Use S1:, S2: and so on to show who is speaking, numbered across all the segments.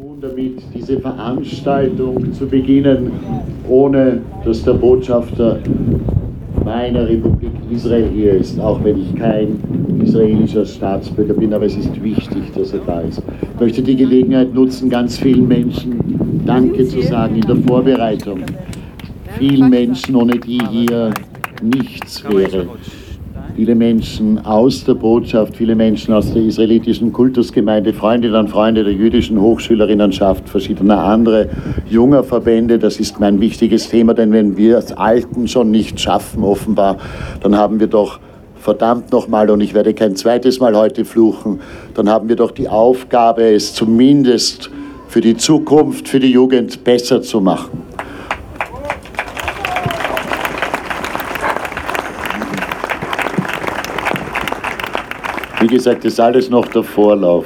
S1: tun, damit diese Veranstaltung zu beginnen, ohne dass der Botschafter meiner Republik Israel hier ist, auch wenn ich kein israelischer Staatsbürger bin, aber es ist wichtig, dass er da ist. Ich möchte die Gelegenheit nutzen, ganz vielen Menschen Danke zu sagen in der Vorbereitung. Vielen Menschen, ohne die hier nichts wäre viele Menschen aus der Botschaft, viele Menschen aus der israelitischen Kultusgemeinde, Freundinnen und Freunde der jüdischen Hochschülerinnenschaft, verschiedener andere junger Verbände. Das ist mein wichtiges Thema, denn wenn wir als Alten schon nicht schaffen, offenbar, dann haben wir doch verdammt nochmal, und ich werde kein zweites Mal heute fluchen, dann haben wir doch die Aufgabe, es zumindest für die Zukunft, für die Jugend besser zu machen. Wie gesagt, das ist alles noch der Vorlauf.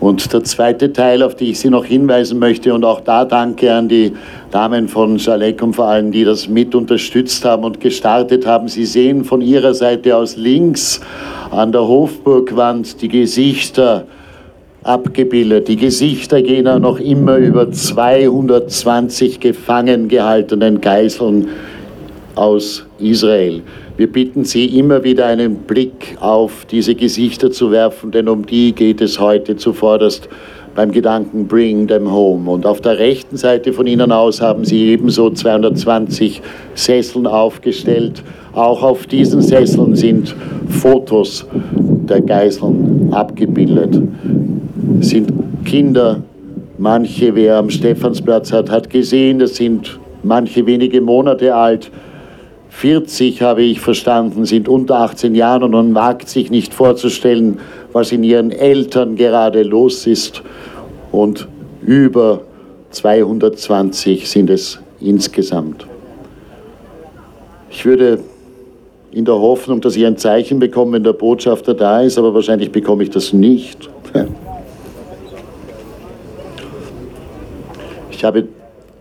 S1: Und der zweite Teil, auf den ich Sie noch hinweisen möchte, und auch da danke an die Damen von Schalekum vor allem, die das mit unterstützt haben und gestartet haben. Sie sehen von Ihrer Seite aus links an der Hofburgwand die Gesichter abgebildet, die Gesichter jener noch immer über 220 gefangen gehaltenen Geiseln aus Israel. Wir bitten Sie immer wieder einen Blick auf diese Gesichter zu werfen, denn um die geht es heute zuvorderst beim Gedanken Bring them home. Und auf der rechten Seite von Ihnen aus haben Sie ebenso 220 Sesseln aufgestellt. Auch auf diesen Sesseln sind Fotos der Geiseln abgebildet. Es sind Kinder, manche, wer am Stephansplatz hat, hat gesehen, das sind manche wenige Monate alt. 40 habe ich verstanden, sind unter 18 Jahren und man wagt sich nicht vorzustellen, was in ihren Eltern gerade los ist. Und über 220 sind es insgesamt. Ich würde in der Hoffnung, dass ich ein Zeichen bekomme, wenn der Botschafter da ist, aber wahrscheinlich bekomme ich das nicht. Ich habe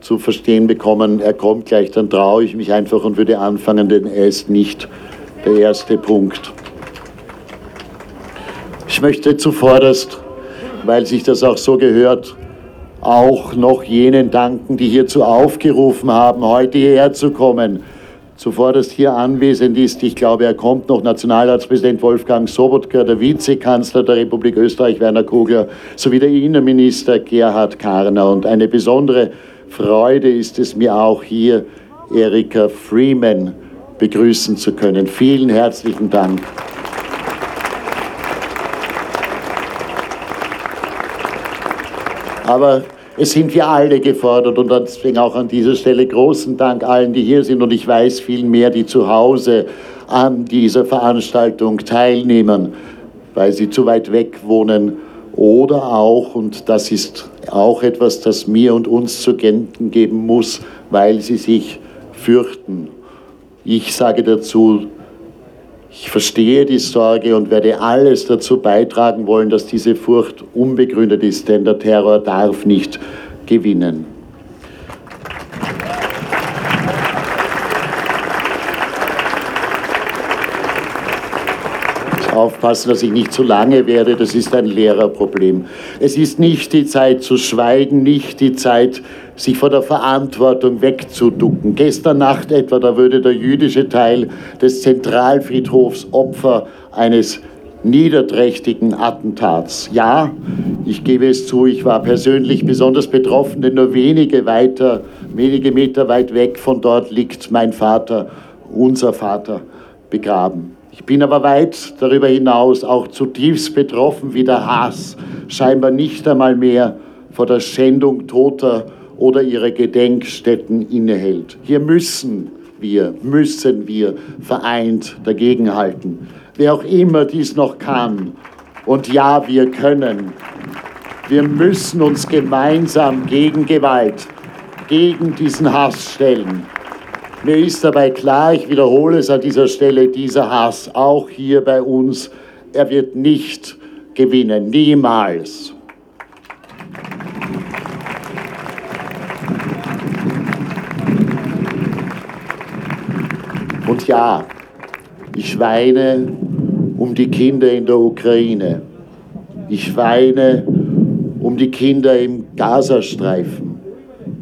S1: zu verstehen bekommen, er kommt gleich, dann traue ich mich einfach und würde anfangen, denn er ist nicht der erste Punkt. Ich möchte zuvorderst, weil sich das auch so gehört, auch noch jenen danken, die hierzu aufgerufen haben, heute hierher zu kommen. Zuvorderst hier anwesend ist, ich glaube, er kommt noch, Nationalratspräsident Wolfgang Sobotka, der Vizekanzler der Republik Österreich Werner Kugler, sowie der Innenminister Gerhard Karner und eine besondere Freude ist es mir auch hier, Erika Freeman begrüßen zu können. Vielen herzlichen Dank. Aber es sind wir alle gefordert und deswegen auch an dieser Stelle großen Dank allen, die hier sind und ich weiß viel mehr, die zu Hause an dieser Veranstaltung teilnehmen, weil sie zu weit weg wohnen oder auch, und das ist auch etwas, das mir und uns zu gelten geben muss, weil sie sich fürchten. Ich sage dazu, ich verstehe die Sorge und werde alles dazu beitragen wollen, dass diese Furcht unbegründet ist, denn der Terror darf nicht gewinnen. Aufpassen, dass ich nicht zu lange werde. Das ist ein Lehrerproblem. Es ist nicht die Zeit zu schweigen, nicht die Zeit, sich vor der Verantwortung wegzuducken. Gestern Nacht etwa, da würde der jüdische Teil des Zentralfriedhofs Opfer eines niederträchtigen Attentats. Ja, ich gebe es zu, ich war persönlich besonders betroffen, denn nur wenige weiter, wenige Meter weit weg von dort liegt mein Vater, unser Vater, begraben. Ich bin aber weit darüber hinaus auch zutiefst betroffen, wie der Hass scheinbar nicht einmal mehr vor der Schändung Toter oder ihrer Gedenkstätten innehält. Hier müssen wir, müssen wir vereint dagegenhalten. Wer auch immer dies noch kann. Und ja, wir können. Wir müssen uns gemeinsam gegen Gewalt, gegen diesen Hass stellen. Mir ist dabei klar, ich wiederhole es an dieser Stelle, dieser Hass, auch hier bei uns, er wird nicht gewinnen, niemals. Und ja, ich weine um die Kinder in der Ukraine. Ich weine um die Kinder im Gazastreifen.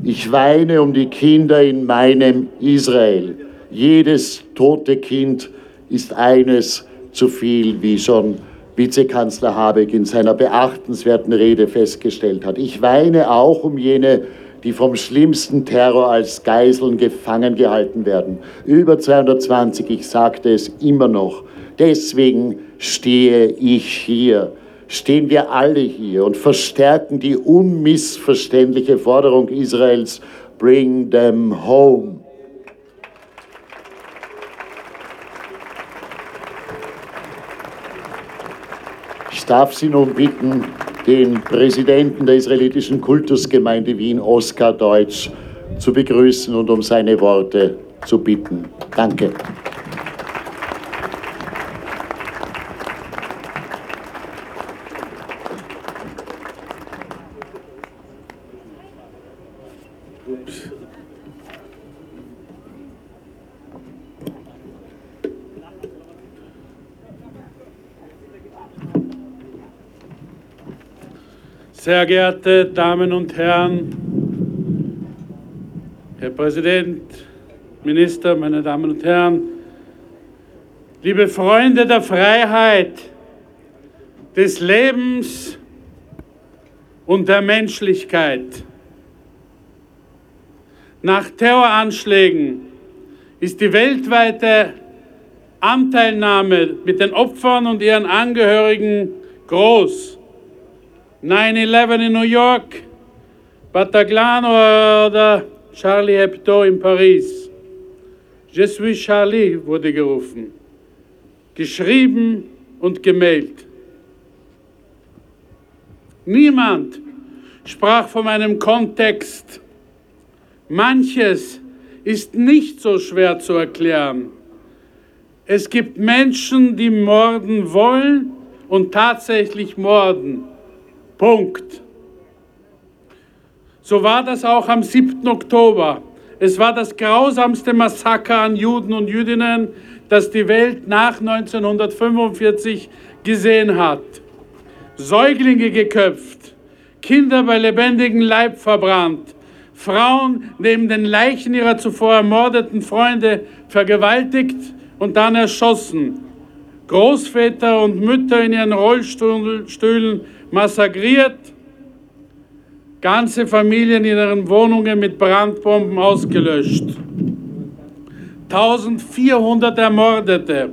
S1: Ich weine um die Kinder in meinem Israel. Jedes tote Kind ist eines zu viel, wie schon Vizekanzler Habeck in seiner beachtenswerten Rede festgestellt hat. Ich weine auch um jene, die vom schlimmsten Terror als Geiseln gefangen gehalten werden. Über 220, ich sagte es immer noch. Deswegen stehe ich hier, stehen wir alle hier und verstärken die unmissverständliche Forderung Israels, bring them home. Ich darf Sie nun bitten, den Präsidenten der israelitischen Kultusgemeinde Wien, Oskar Deutsch, zu begrüßen und um seine Worte zu bitten. Danke.
S2: Sehr geehrte Damen und Herren, Herr Präsident, Minister, meine Damen und Herren, liebe Freunde der Freiheit, des Lebens und der Menschlichkeit. Nach Terroranschlägen ist die weltweite Anteilnahme mit den Opfern und ihren Angehörigen groß. 9-11 in New York, Bataclan oder Charlie Hebdo in Paris. Je suis Charlie wurde gerufen, geschrieben und gemeldet. Niemand sprach von einem Kontext. Manches ist nicht so schwer zu erklären. Es gibt Menschen, die morden wollen und tatsächlich morden. Punkt. So war das auch am 7. Oktober. Es war das grausamste Massaker an Juden und Jüdinnen, das die Welt nach 1945 gesehen hat. Säuglinge geköpft, Kinder bei lebendigem Leib verbrannt, Frauen neben den Leichen ihrer zuvor ermordeten Freunde vergewaltigt und dann erschossen, Großväter und Mütter in ihren Rollstühlen massakriert, ganze Familien in ihren Wohnungen mit Brandbomben ausgelöscht. 1400 Ermordete,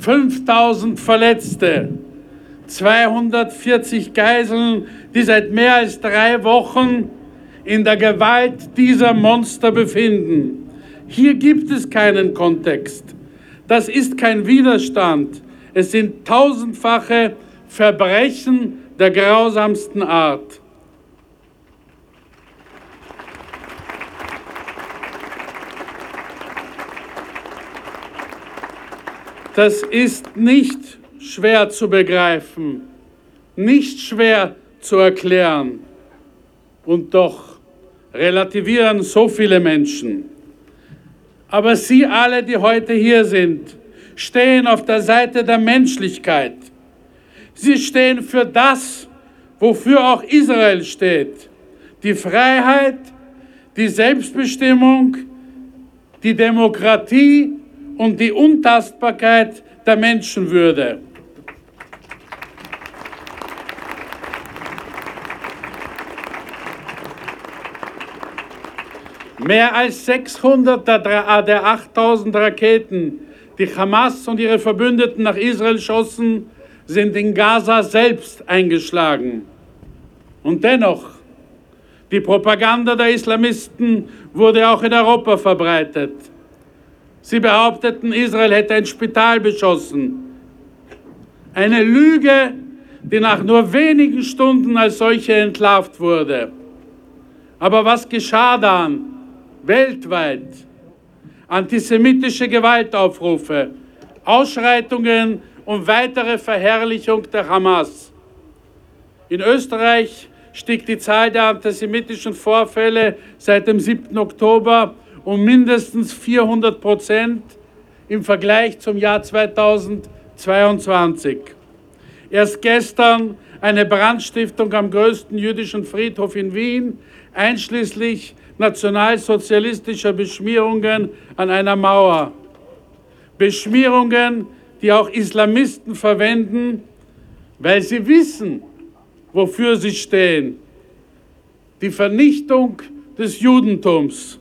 S2: 5000 Verletzte, 240 Geiseln, die seit mehr als drei Wochen in der Gewalt dieser Monster befinden. Hier gibt es keinen Kontext. Das ist kein Widerstand. Es sind tausendfache Verbrechen der grausamsten Art. Das ist nicht schwer zu begreifen, nicht schwer zu erklären. Und doch relativieren so viele Menschen. Aber Sie alle, die heute hier sind, stehen auf der Seite der Menschlichkeit Sie stehen für das, wofür auch Israel steht. Die Freiheit, die Selbstbestimmung, die Demokratie und die Untastbarkeit der Menschenwürde. Mehr als 600 der 8000 Raketen, die Hamas und ihre Verbündeten nach Israel schossen, sind in Gaza selbst eingeschlagen. Und dennoch, die Propaganda der Islamisten wurde auch in Europa verbreitet. Sie behaupteten, Israel hätte ein Spital beschossen. Eine Lüge, die nach nur wenigen Stunden als solche entlarvt wurde. Aber was geschah dann? Weltweit. Antisemitische Gewaltaufrufe, Ausschreitungen und weitere Verherrlichung der Hamas. In Österreich stieg die Zahl der antisemitischen Vorfälle seit dem 7. Oktober um mindestens 400 Prozent im Vergleich zum Jahr 2022. Erst gestern eine Brandstiftung am größten jüdischen Friedhof in Wien, einschließlich nationalsozialistischer Beschmierungen an einer Mauer. Beschmierungen, die auch Islamisten verwenden, weil sie wissen, wofür sie stehen. Die Vernichtung des Judentums.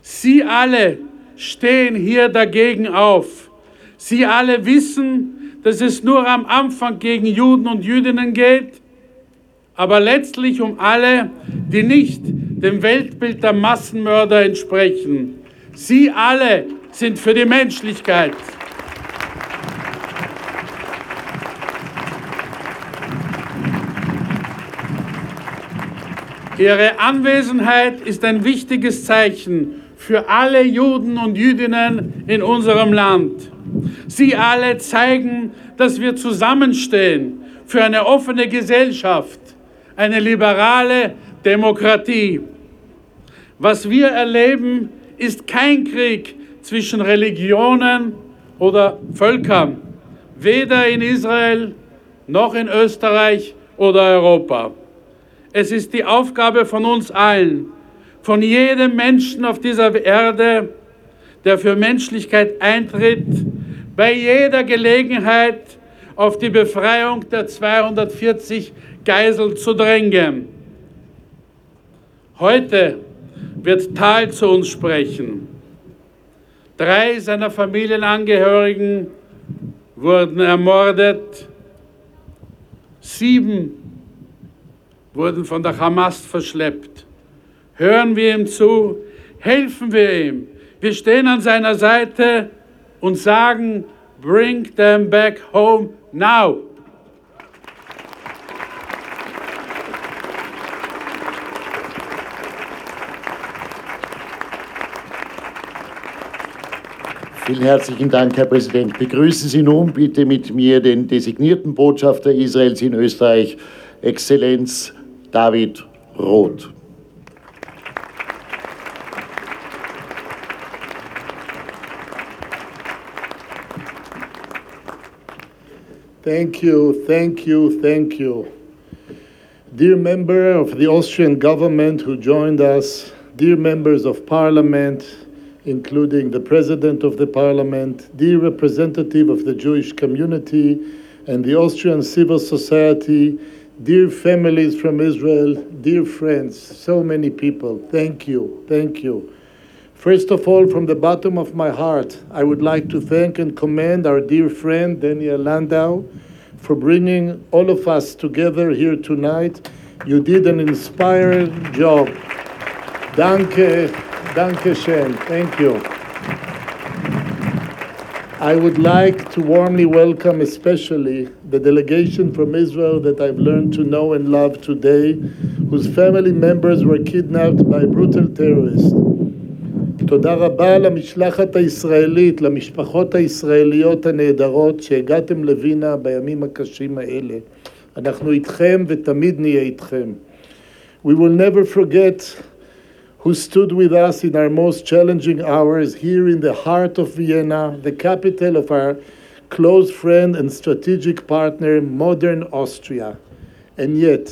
S2: Sie alle stehen hier dagegen auf. Sie alle wissen, dass es nur am Anfang gegen Juden und Jüdinnen geht, aber letztlich um alle, die nicht dem Weltbild der Massenmörder entsprechen. Sie alle sind für die Menschlichkeit. Ihre Anwesenheit ist ein wichtiges Zeichen für alle Juden und Jüdinnen in unserem Land. Sie alle zeigen, dass wir zusammenstehen für eine offene Gesellschaft, eine liberale Demokratie. Was wir erleben, ist kein Krieg zwischen Religionen oder Völkern, weder in Israel noch in Österreich oder Europa. Es ist die Aufgabe von uns allen, von jedem Menschen auf dieser Erde, der für Menschlichkeit eintritt, bei jeder Gelegenheit auf die Befreiung der 240 Geiseln zu drängen. Heute wird Tal zu uns sprechen. Drei seiner Familienangehörigen wurden ermordet, sieben wurden von der Hamas verschleppt. Hören wir ihm zu, helfen wir ihm. Wir stehen an seiner Seite und sagen, bring them back home now.
S1: Vielen herzlichen Dank, Herr Präsident. Begrüßen Sie nun bitte mit mir den designierten Botschafter Israels in Österreich, Exzellenz David Roth.
S3: Thank you, thank you, thank you. Dear member of the Austrian government who joined us, dear members of parliament, including the president of the parliament, dear representative of the Jewish community and the Austrian civil society, dear families from Israel, dear friends, so many people, thank you, thank you. First of all, from the bottom of my heart, I would like to thank and commend our dear friend Daniel Landau for bringing all of us together here tonight. You did an inspiring job. Danke, danke schön. Thank you. I would like to warmly welcome, especially the delegation from Israel that I've learned to know and love today, whose family members were kidnapped by brutal terrorists. תודה רבה למשלחת הישראלית, למשפחות הישראליות הנהדרות שהגעתם לווינה בימים הקשים האלה. אנחנו איתכם ותמיד נהיה איתכם. We will never forget who stood with us in our most challenging hours here in the heart of Vienna, the capital of our close friend and strategic partner, modern Austria. And yet,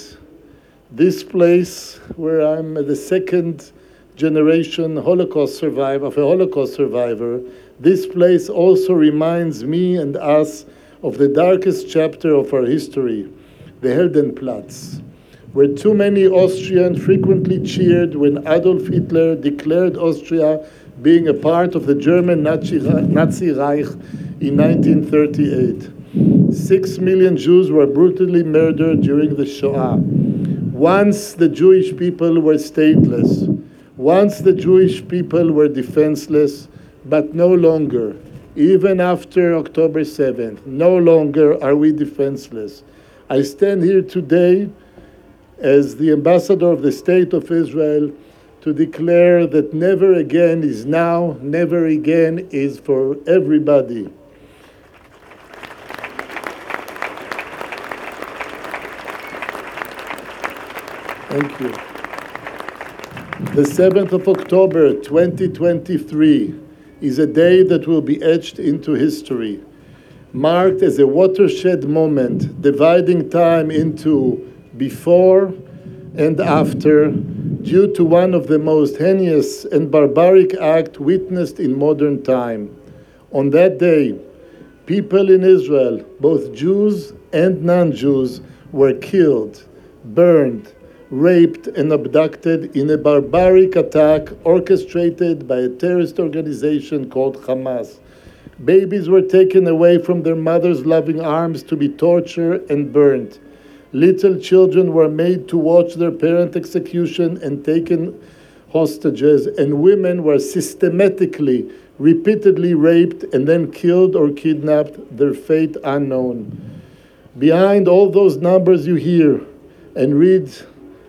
S3: this place where I'm the second generation Holocaust survivor, of a Holocaust survivor, this place also reminds me and us of the darkest chapter of our history, the Heldenplatz where too many Austrians frequently cheered when Adolf Hitler declared Austria being a part of the German Nazi, Nazi Reich in 1938. Six million Jews were brutally murdered during the Shoah. Once the Jewish people were stateless, once the Jewish people were defenseless, but no longer, even after October 7th, no longer are we defenseless. I stand here today as the ambassador of the State of Israel to declare that never again is now, never again is for everybody. Thank you. The 7th of October 2023 is a day that will be etched into history. marked as a watershed moment, dividing time into before and after, due to one of the most heinous and barbaric acts witnessed in modern time. On that day, people in Israel, both Jews and non Jews, were killed, burned, raped, and abducted in a barbaric attack orchestrated by a terrorist organization called Hamas. Babies were taken away from their mothers' loving arms to be tortured and burned. Little children were made to watch their parent execution and taken hostages, and women were systematically, repeatedly raped and then killed or kidnapped, their fate unknown. Behind all those numbers you hear and read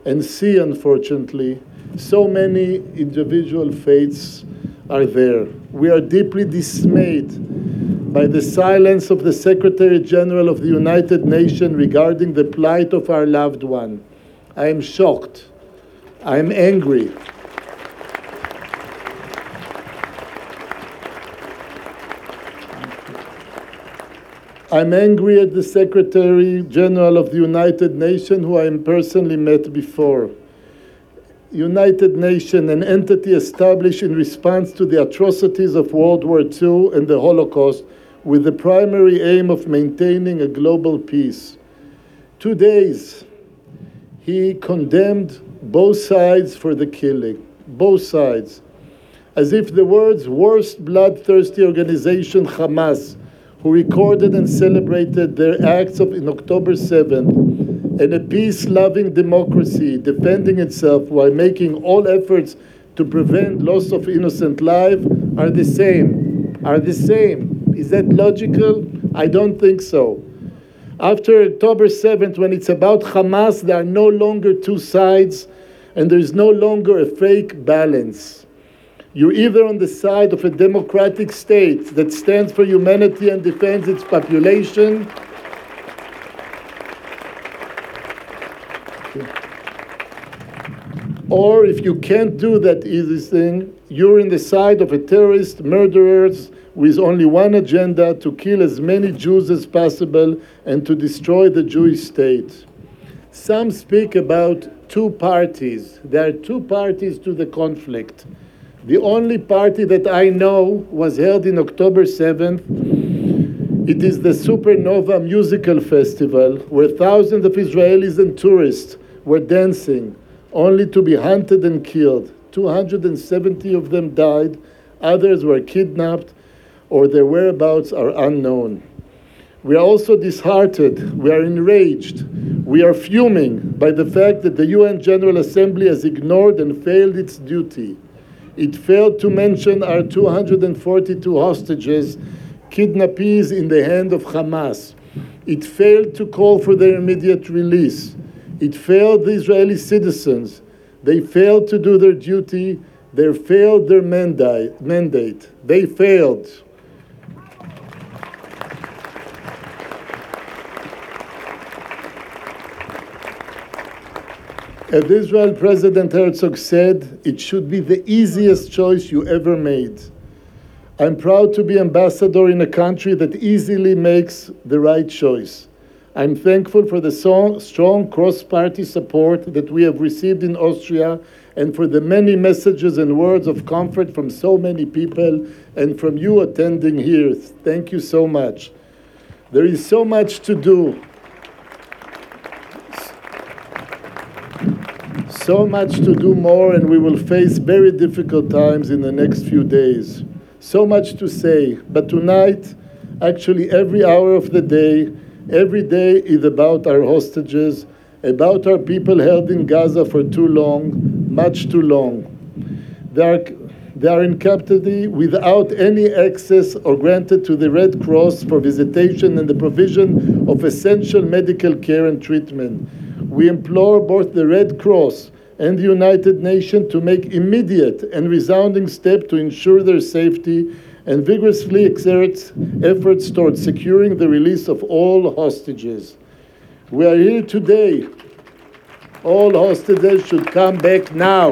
S3: and see, unfortunately, so many individual fates are there. We are deeply dismayed by the silence of the Secretary General of the United Nations regarding the plight of our loved one. I am shocked. I am angry. I'm angry at the Secretary General of the United Nations, who I personally met before. United Nations, an entity established in response to the atrocities of World War II and the Holocaust, with the primary aim of maintaining a global peace. Two days, he condemned both sides for the killing, both sides, as if the world's worst bloodthirsty organization, Hamas, who recorded and celebrated their acts of in October 7th, and a peace-loving democracy defending itself while making all efforts to prevent loss of innocent life are the same. Are the same. Is that logical? I don't think so. After October 7th, when it's about Hamas, there are no longer two sides and there's no longer a fake balance. You're either on the side of a democratic state that stands for humanity and defends its population. Or if you can't do that easy thing, you're in the side of a terrorist, murderers with only one agenda to kill as many Jews as possible and to destroy the Jewish state. Some speak about two parties. There are two parties to the conflict. The only party that I know was held in October 7th. It is the Supernova Musical Festival, where thousands of Israelis and tourists were dancing, only to be hunted and killed. 270 of them died, others were kidnapped, or their whereabouts are unknown. We are also disheartened, we are enraged, we are fuming by the fact that the UN General Assembly has ignored and failed its duty. It failed to mention our 242 hostages, kidnappees in the hand of Hamas. It failed to call for their immediate release. It failed the Israeli citizens. They failed to do their duty. They failed their mandate. They failed. As Israel President Herzog said, it should be the easiest choice you ever made. I'm proud to be ambassador in a country that easily makes the right choice. I'm thankful for the strong cross party support that we have received in Austria and for the many messages and words of comfort from so many people and from you attending here. Thank you so much. There is so much to do. So much to do more, and we will face very difficult times in the next few days. So much to say, but tonight, actually, every hour of the day, every day is about our hostages, about our people held in Gaza for too long, much too long. They are, they are in captivity without any access or granted to the Red Cross for visitation and the provision of essential medical care and treatment. We implore both the Red Cross and the United Nations to make immediate and resounding steps to ensure their safety and vigorously exerts efforts towards securing the release of all hostages. We are here today. All hostages should come back now.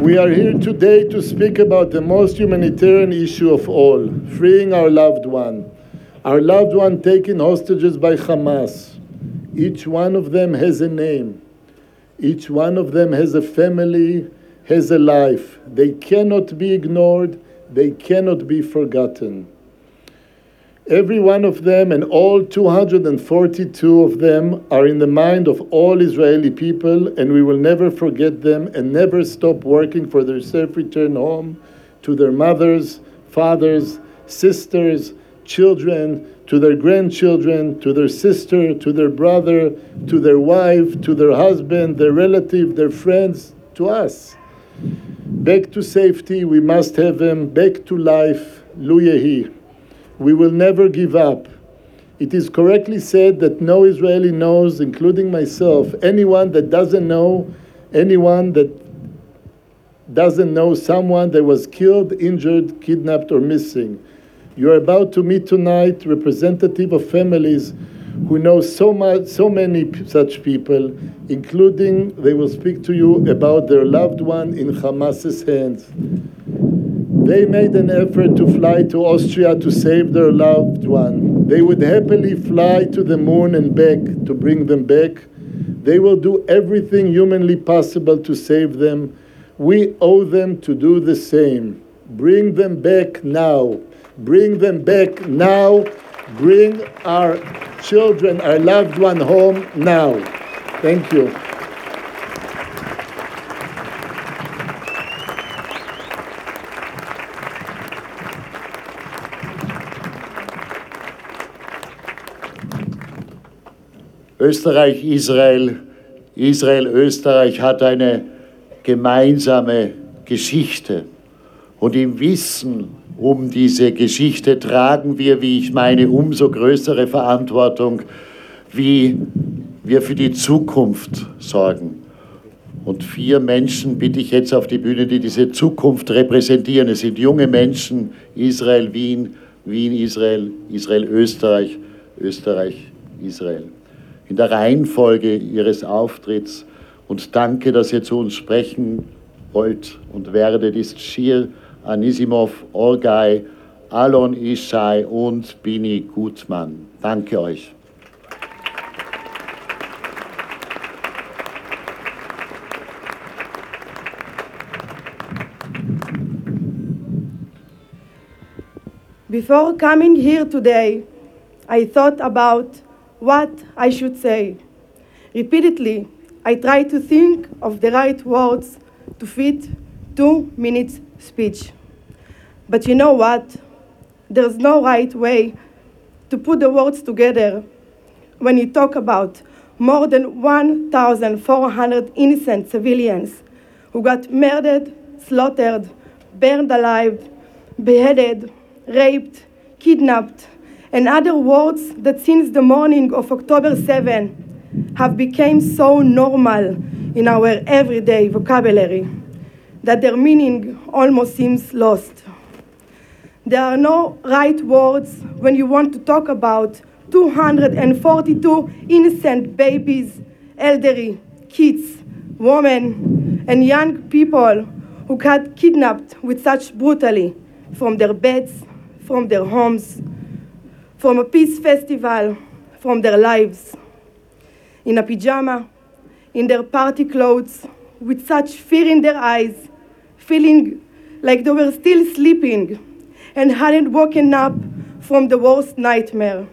S3: We are here today to speak about the most humanitarian issue of all freeing our loved one. Our loved one taken hostages by Hamas. Each one of them has a name, each one of them has a family, has a life. They cannot be ignored, they cannot be forgotten. Every one of them and all 242 of them are in the mind of all Israeli people, and we will never forget them and never stop working for their safe return home to their mothers, fathers, sisters, children, to their grandchildren, to their sister, to their brother, to their wife, to their husband, their relative, their friends, to us. Back to safety, we must have them. Back to life, Lu. We will never give up. It is correctly said that no Israeli knows, including myself, anyone that doesn't know, anyone that doesn't know someone that was killed, injured, kidnapped, or missing. You are about to meet tonight representative of families who know so much, so many such people, including they will speak to you about their loved one in Hamas's hands. They made an effort to fly to Austria to save their loved one. They would happily fly to the moon and back to bring them back. They will do everything humanly possible to save them. We owe them to do the same. Bring them back now. Bring them back now. Bring our children, our loved one home now. Thank you.
S1: Österreich, Israel, Israel, Österreich hat eine gemeinsame Geschichte. Und im Wissen um diese Geschichte tragen wir, wie ich meine, umso größere Verantwortung, wie wir für die Zukunft sorgen. Und vier Menschen bitte ich jetzt auf die Bühne, die diese Zukunft repräsentieren. Es sind junge Menschen, Israel, Wien, Wien, Israel, Israel, Österreich, Österreich, Israel. In der Reihenfolge ihres Auftritts und danke, dass ihr zu uns sprechen wollt und werdet, ist Shir Anisimov, Orgai, Alon Ishai und Bini Gutmann. Danke euch.
S4: Before coming here today, I thought about what I should say. Repeatedly, I tried to think of the right words to fit two minutes speech. But you know what? There's no right way to put the words together when you talk about more than 1,400 innocent civilians who got murdered, slaughtered, burned alive, beheaded, raped, kidnapped, and other words that since the morning of October 7 have become so normal in our everyday vocabulary that their meaning almost seems lost. There are no right words when you want to talk about 242 innocent babies, elderly, kids, women, and young people who got kidnapped with such brutality from their beds, from their homes, from a peace festival, from their lives. In a pajama, in their party clothes, with such fear in their eyes, feeling like they were still sleeping and hadn't woken up from the worst nightmare.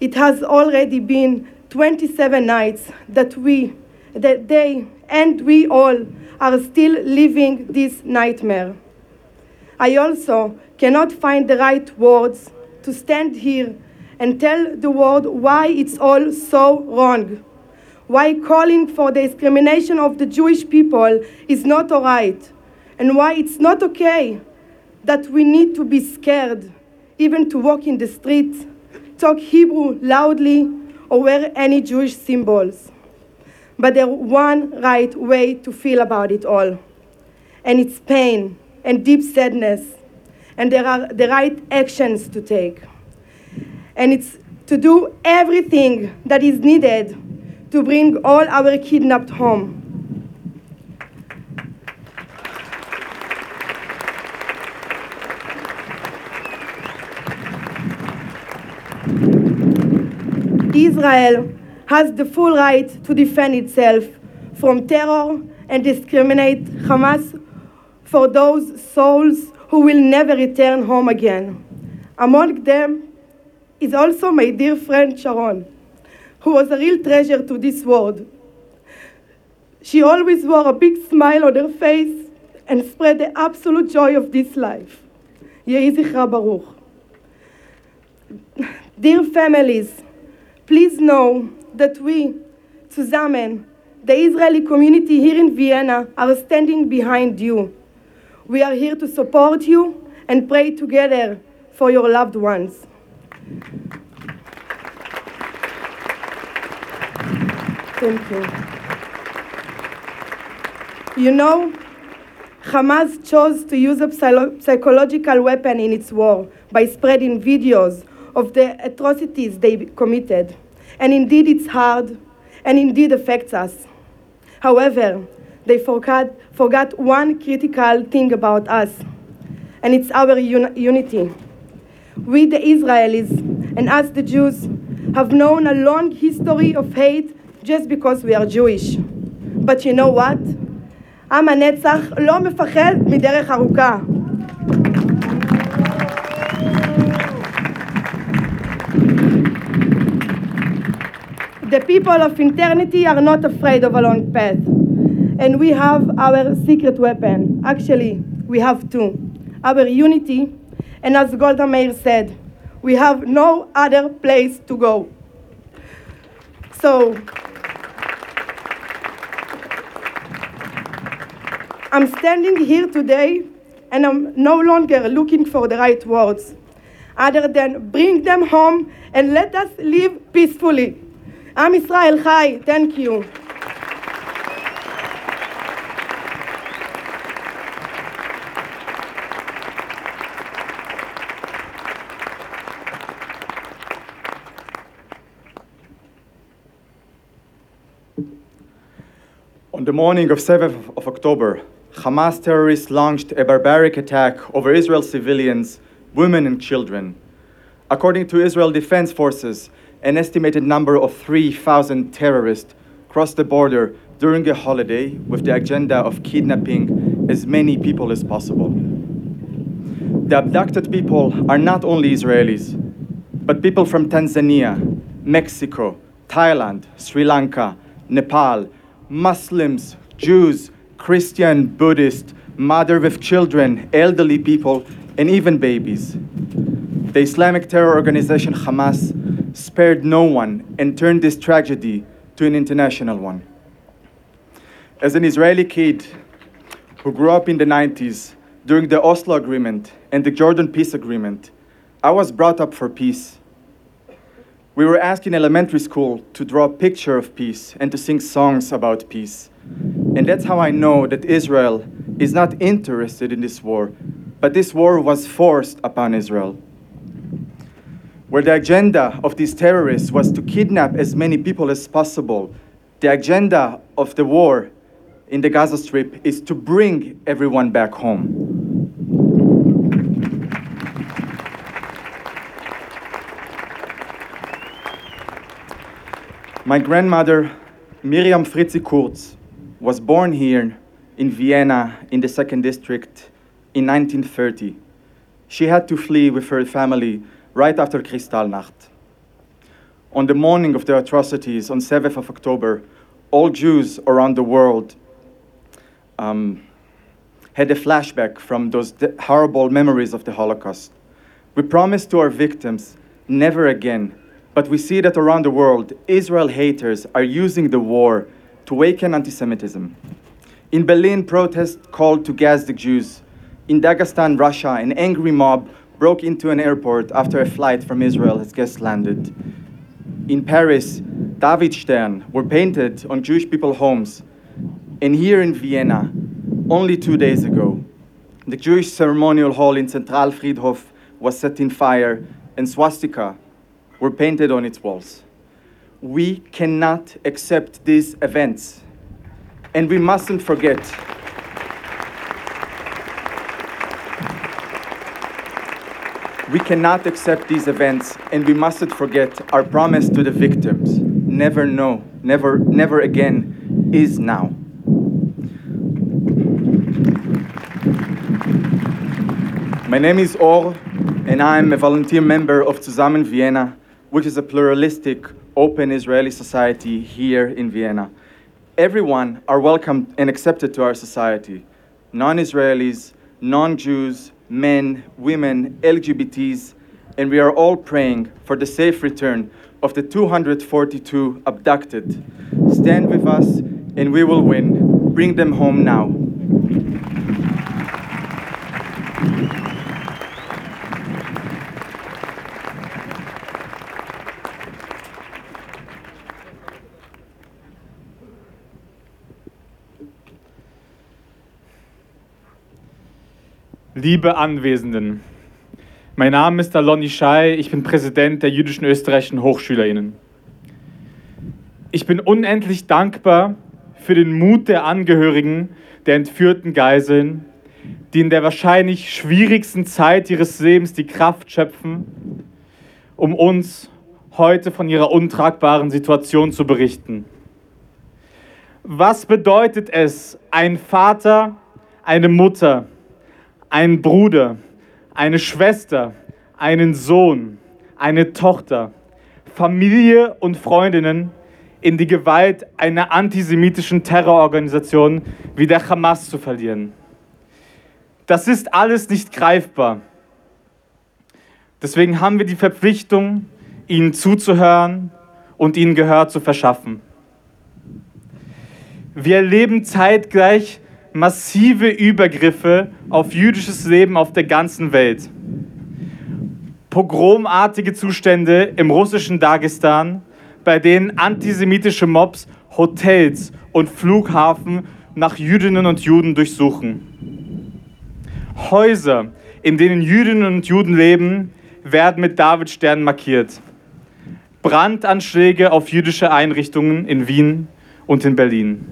S4: It has already been 27 nights that we, that they, and we all are still living this nightmare. I also cannot find the right words to stand here and tell the world why it's all so wrong. Why calling for the discrimination of the Jewish people is not all right. And why it's not okay that we need to be scared even to walk in the street, talk Hebrew loudly, or wear any Jewish symbols. But there's one right way to feel about it all, and it's pain and deep sadness, and there are the right actions to take. And it's to do everything that is needed to bring all our kidnapped home. Israel has the full right to defend itself from terror and discriminate Hamas for those souls who will never return home again. Among them is also my dear friend Sharon, who was a real treasure to this world. She always wore a big smile on her face and spread the absolute joy of this life. Yehi Baruch. Dear families, please know that we, zusammen, the Israeli community here in Vienna, are standing behind you. We are here to support you and pray together for your loved ones. Thank you. You know, Hamas chose to use a psychological weapon in its war by spreading videos of the atrocities they committed. And indeed, it's hard and indeed affects us. However, they forgot, forgot one critical thing about us, and it's our un- unity. We, the Israelis, and us, the Jews, have known a long history of hate just because we are Jewish. But you know what? עם הנצח לא מפחד מדרך ארוכה. The people of eternity are not afraid of a long path. And we have our secret weapon. Actually, we have two. Our unity, and as Golda Meir said, we have no other place to go. So, I'm standing here today and I'm no longer looking for the right words, other than bring them home and let us live peacefully. Am Israel Chai, thank you.
S5: On the morning of 7th of October, Hamas terrorists launched a barbaric attack over Israel civilians, women, and children. According to Israel Defense Forces, an estimated number of 3,000 terrorists crossed the border during a holiday with the agenda of kidnapping as many people as possible. The abducted people are not only Israelis, but people from Tanzania, Mexico, Thailand, Sri Lanka, Nepal, Muslims, Jews, Christian, Buddhist, mother with children, elderly people, and even babies. The Islamic terror organization Hamas spared no one and turned this tragedy to an international one. As an Israeli kid who grew up in the 90s during the Oslo Agreement and the Jordan Peace Agreement, I was brought up for peace. We were asked in elementary school to draw a picture of peace and to sing songs about peace. And that's how I know that Israel is not interested in this war, but this war was forced upon Israel. Where the agenda of these terrorists was to kidnap as many people as possible, the agenda of the war in the Gaza Strip is to bring everyone back home. My grandmother, Miriam Fritzi Kurz, was born here in Vienna in the second district in 1930. She had to flee with her family right after Kristallnacht. On the morning of the atrocities on 7th of October, all Jews around the world um, had a flashback from those horrible memories of the Holocaust. We promised to our victims never again, but we see that around the world, Israel haters are using the war to awaken anti Semitism. In Berlin, protests called to gas the Jews. In Dagestan, Russia, an angry mob broke into an airport after a flight from Israel has just landed. In Paris, David Stern were painted on Jewish people's homes. And here in Vienna, only two days ago, the Jewish ceremonial hall in Zentralfriedhof was set in fire and swastika were painted on its walls. We cannot accept these events, and we mustn't forget. We cannot accept these events, and we mustn't forget our promise to the victims. Never no, never, never again is now. My name is Or, and I'm a volunteer member of Zusammen Vienna, which is a pluralistic, open Israeli society here in Vienna. Everyone are welcomed and accepted to our society non Israelis, non Jews, men, women, LGBTs, and we are all praying for the safe return of the 242 abducted. Stand with us, and we will win. Bring them home now.
S6: Liebe Anwesenden, mein Name ist Alon Ishai, ich bin Präsident der jüdischen österreichischen HochschülerInnen. Ich bin unendlich dankbar für den Mut der Angehörigen der entführten Geiseln, die in der wahrscheinlich schwierigsten Zeit ihres Lebens die Kraft schöpfen, um uns heute von ihrer untragbaren Situation zu berichten. Was bedeutet es, ein Vater, eine Mutter, einen Bruder, eine Schwester, einen Sohn, eine Tochter, Familie und Freundinnen in die Gewalt einer antisemitischen Terrororganisation wie der Hamas zu verlieren. Das ist alles nicht greifbar. Deswegen haben wir die Verpflichtung, ihnen zuzuhören und ihnen Gehör zu verschaffen. Wir erleben zeitgleich massive Übergriffe auf jüdisches Leben auf der ganzen Welt. Pogromartige Zustände im russischen Dagestan, bei denen antisemitische Mobs Hotels und Flughafen nach Jüdinnen und Juden durchsuchen. Häuser, in denen Jüdinnen und Juden leben, werden mit Davidsternen markiert. Brandanschläge auf jüdische Einrichtungen in Wien und in Berlin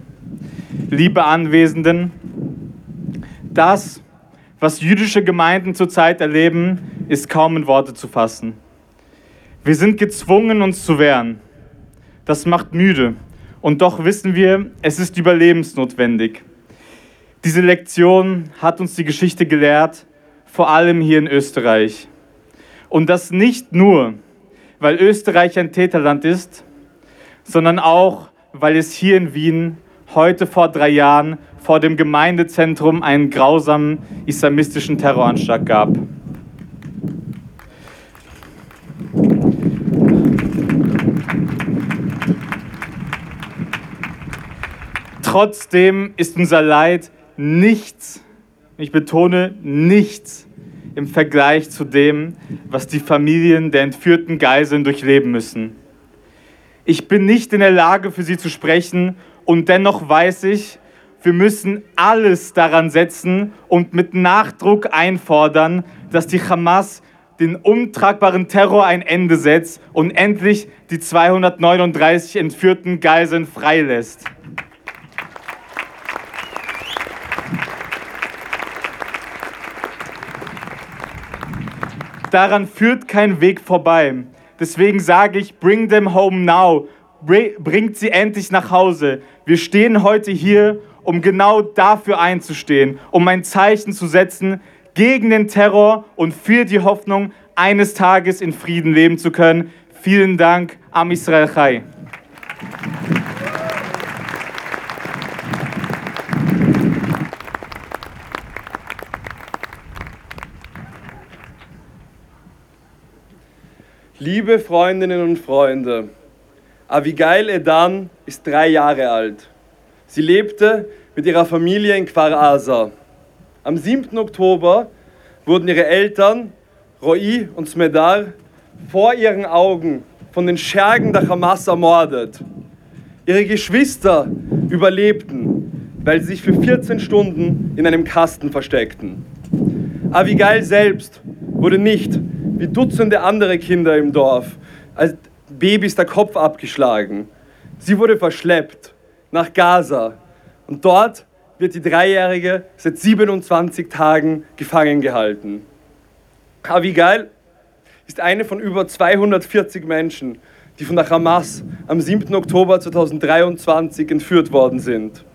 S6: liebe Anwesenden, das, was jüdische Gemeinden zurzeit erleben, ist kaum in Worte zu fassen. Wir sind gezwungen, uns zu wehren. Das macht müde. Und doch wissen wir, es ist überlebensnotwendig. Diese Lektion hat uns die Geschichte gelehrt, vor allem hier in Österreich. Und das nicht nur, weil Österreich ein Täterland ist, sondern auch, weil es hier in Wien heute vor drei Jahren vor dem Gemeindezentrum einen grausamen islamistischen Terroranschlag gab. Trotzdem ist unser Leid nichts, ich betone nichts, im Vergleich zu dem, was die Familien der entführten Geiseln durchleben müssen. Ich bin nicht in der Lage, für sie zu sprechen und dennoch weiß ich, wir müssen alles daran setzen und mit Nachdruck einfordern, dass die Hamas den untragbaren Terror ein Ende setzt und endlich die 239 entführten Geiseln freilässt. Daran führt kein Weg vorbei. Deswegen sage ich, bring them home now. Bringt sie endlich nach Hause. Wir stehen heute hier, um genau dafür einzustehen, um ein Zeichen zu setzen gegen den Terror und für die Hoffnung, eines Tages in Frieden leben zu können. Vielen Dank, Am Israel Chai.
S7: Liebe Freundinnen und Freunde, Abigail Edan ist drei Jahre alt. Sie lebte mit ihrer Familie in Kfar Asa. Am 7. Oktober wurden ihre Eltern, Roi und Smedar, vor ihren Augen von den Schergen der Hamas ermordet. Ihre Geschwister überlebten, weil sie sich für 14 Stunden in einem Kasten versteckten. Abigail selbst wurde nicht, wie Dutzende andere Kinder im Dorf, als Baby ist der Kopf abgeschlagen. Sie wurde verschleppt nach Gaza und dort wird die Dreijährige seit 27 Tagen gefangen gehalten. Abigail ist eine von über 240 Menschen, die von der Hamas am 7. Oktober 2023 entführt worden sind.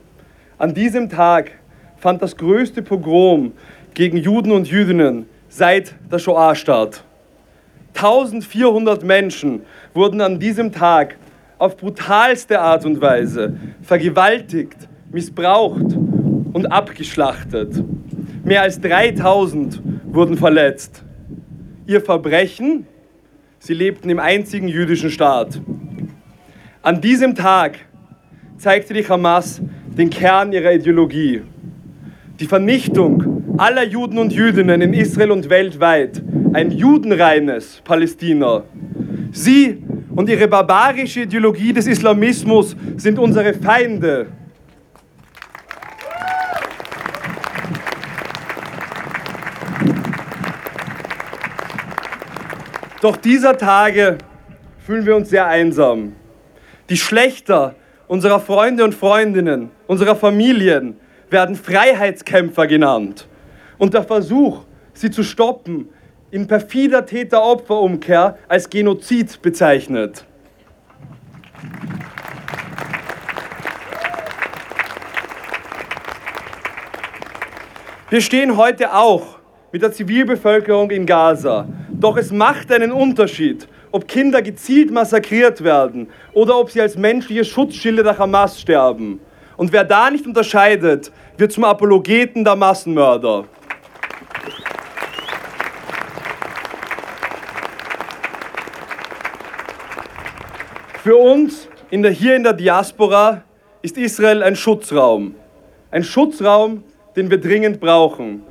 S7: An diesem Tag fand das größte Pogrom gegen Juden und Jüdinnen seit der Shoah statt. 1400 Menschen wurden an diesem Tag auf brutalste Art und Weise vergewaltigt, missbraucht und abgeschlachtet. Mehr als 3000 wurden verletzt. Ihr Verbrechen? Sie lebten im einzigen jüdischen Staat. An diesem Tag zeigte die Hamas den Kern ihrer Ideologie. Die Vernichtung aller Juden und Jüdinnen in Israel und weltweit. Ein judenreines Palästina. Sie und ihre barbarische Ideologie des Islamismus sind unsere Feinde. Doch dieser Tage fühlen wir uns sehr einsam. Die Schlechter unserer Freunde und Freundinnen, unserer Familien werden Freiheitskämpfer genannt. Und der Versuch, sie zu stoppen, in perfider Täter-Opfer-Umkehr als Genozid bezeichnet. Wir stehen heute auch mit der Zivilbevölkerung in Gaza. Doch es macht einen Unterschied, ob Kinder gezielt massakriert werden oder ob sie als menschliche Schutzschilde der Hamas sterben. Und wer da nicht unterscheidet, wird zum Apologeten der Massenmörder. Für uns in der, hier in der Diaspora ist Israel ein Schutzraum. Ein Schutzraum, den wir dringend brauchen.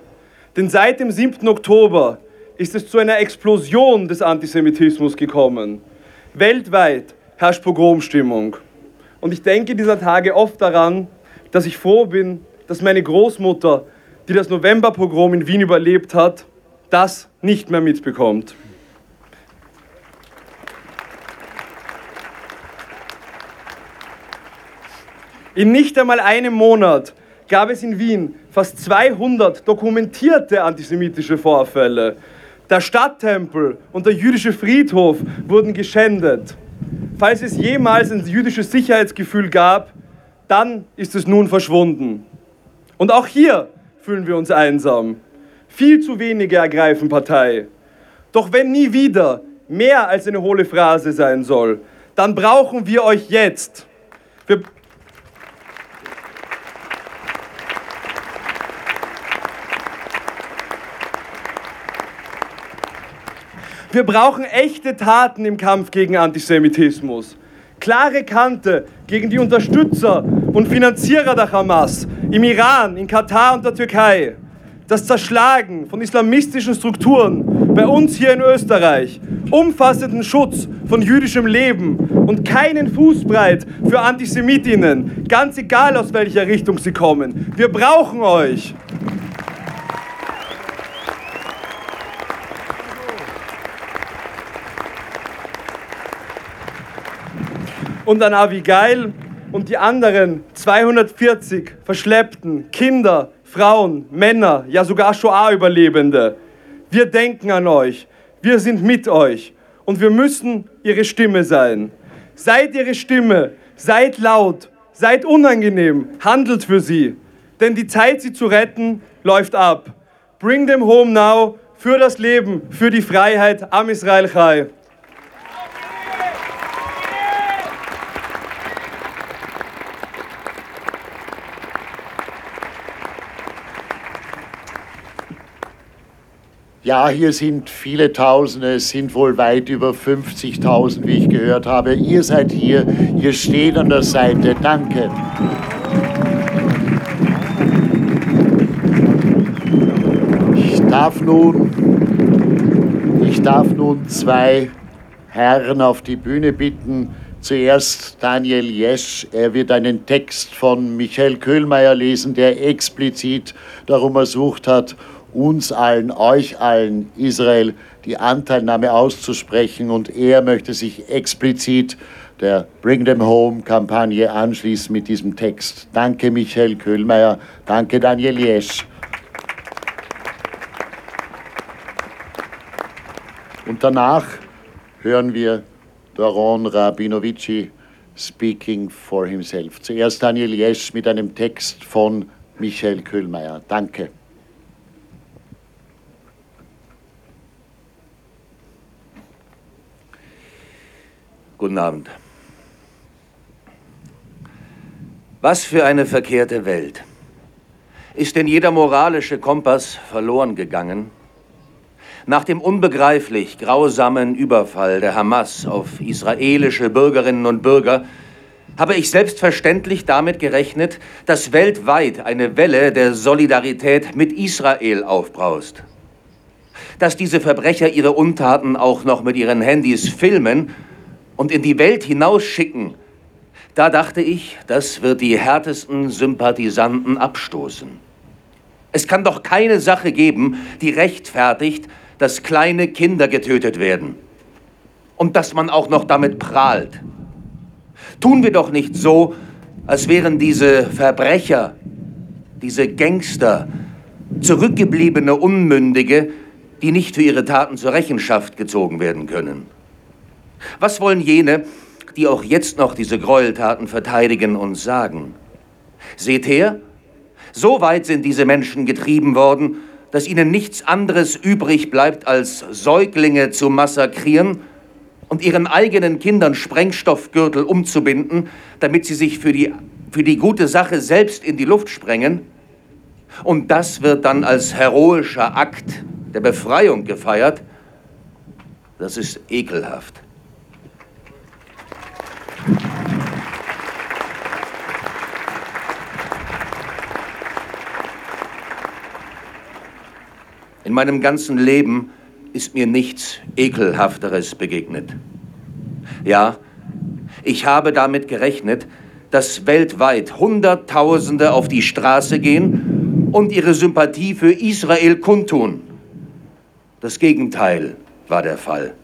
S7: Denn seit dem 7. Oktober ist es zu einer Explosion des Antisemitismus gekommen. Weltweit herrscht Pogromstimmung. Und ich denke dieser Tage oft daran, dass ich froh bin, dass meine Großmutter, die das Novemberpogrom in Wien überlebt hat, das nicht mehr mitbekommt. In nicht einmal einem Monat gab es in Wien fast 200 dokumentierte antisemitische Vorfälle. Der Stadttempel und der jüdische Friedhof wurden geschändet. Falls es jemals ein jüdisches Sicherheitsgefühl gab, dann ist es nun verschwunden. Und auch hier fühlen wir uns einsam. Viel zu wenige ergreifen Partei. Doch wenn nie wieder mehr als eine hohle Phrase sein soll, dann brauchen wir euch jetzt. Wir Wir brauchen echte Taten im Kampf gegen Antisemitismus. Klare Kante gegen die Unterstützer und Finanzierer der Hamas im Iran, in Katar und der Türkei. Das Zerschlagen von islamistischen Strukturen bei uns hier in Österreich. Umfassenden Schutz von jüdischem Leben und keinen Fußbreit für Antisemitinnen, ganz egal aus welcher Richtung sie kommen. Wir brauchen euch. Und an Abigail und die anderen 240 verschleppten Kinder, Frauen, Männer, ja sogar Shoah-Überlebende. Wir denken an euch, wir sind mit euch und wir müssen ihre Stimme sein. Seid ihre Stimme, seid laut, seid unangenehm, handelt für sie, denn die Zeit, sie zu retten, läuft ab. Bring them home now für das Leben, für die Freiheit. Am Israel Chai.
S1: Ja, hier sind viele Tausende, es sind wohl weit über 50.000, wie ich gehört habe. Ihr seid hier, ihr steht an der Seite. Danke. Ich darf nun, ich darf nun zwei Herren auf die Bühne bitten. Zuerst Daniel Jesch. Er wird einen Text von Michael Köhlmeier lesen, der explizit darum ersucht hat, uns allen, euch allen, Israel, die Anteilnahme auszusprechen. Und er möchte sich explizit der Bring Them Home-Kampagne anschließen mit diesem Text. Danke, Michael Köhlmeier. Danke, Daniel Jesch. Und danach hören wir Doron Rabinovici speaking for himself. Zuerst Daniel Jesch mit einem Text von Michael Köhlmeier. Danke.
S8: Guten Abend. Was für eine verkehrte Welt. Ist denn jeder moralische Kompass verloren gegangen? Nach dem unbegreiflich grausamen Überfall der Hamas auf israelische Bürgerinnen und Bürger habe ich selbstverständlich damit gerechnet, dass weltweit eine Welle der Solidarität mit Israel aufbraust. Dass diese Verbrecher ihre Untaten auch noch mit ihren Handys filmen und in die Welt hinausschicken, da dachte ich, das wird die härtesten Sympathisanten abstoßen. Es kann doch keine Sache geben, die rechtfertigt, dass kleine Kinder getötet werden. Und dass man auch noch damit prahlt. Tun wir doch nicht so, als wären diese Verbrecher, diese Gangster, zurückgebliebene Unmündige, die nicht für ihre Taten zur Rechenschaft gezogen werden können. Was wollen jene, die auch jetzt noch diese Gräueltaten verteidigen und sagen? Seht her, so weit sind diese Menschen getrieben worden, dass ihnen nichts anderes übrig bleibt, als Säuglinge zu massakrieren und ihren eigenen Kindern Sprengstoffgürtel umzubinden, damit sie sich für die, für die gute Sache selbst in die Luft sprengen. Und das wird dann als heroischer Akt der Befreiung gefeiert. Das ist ekelhaft. In meinem ganzen Leben ist mir nichts Ekelhafteres begegnet. Ja, ich habe damit gerechnet, dass weltweit Hunderttausende auf die Straße gehen und ihre Sympathie für Israel kundtun. Das Gegenteil war der Fall.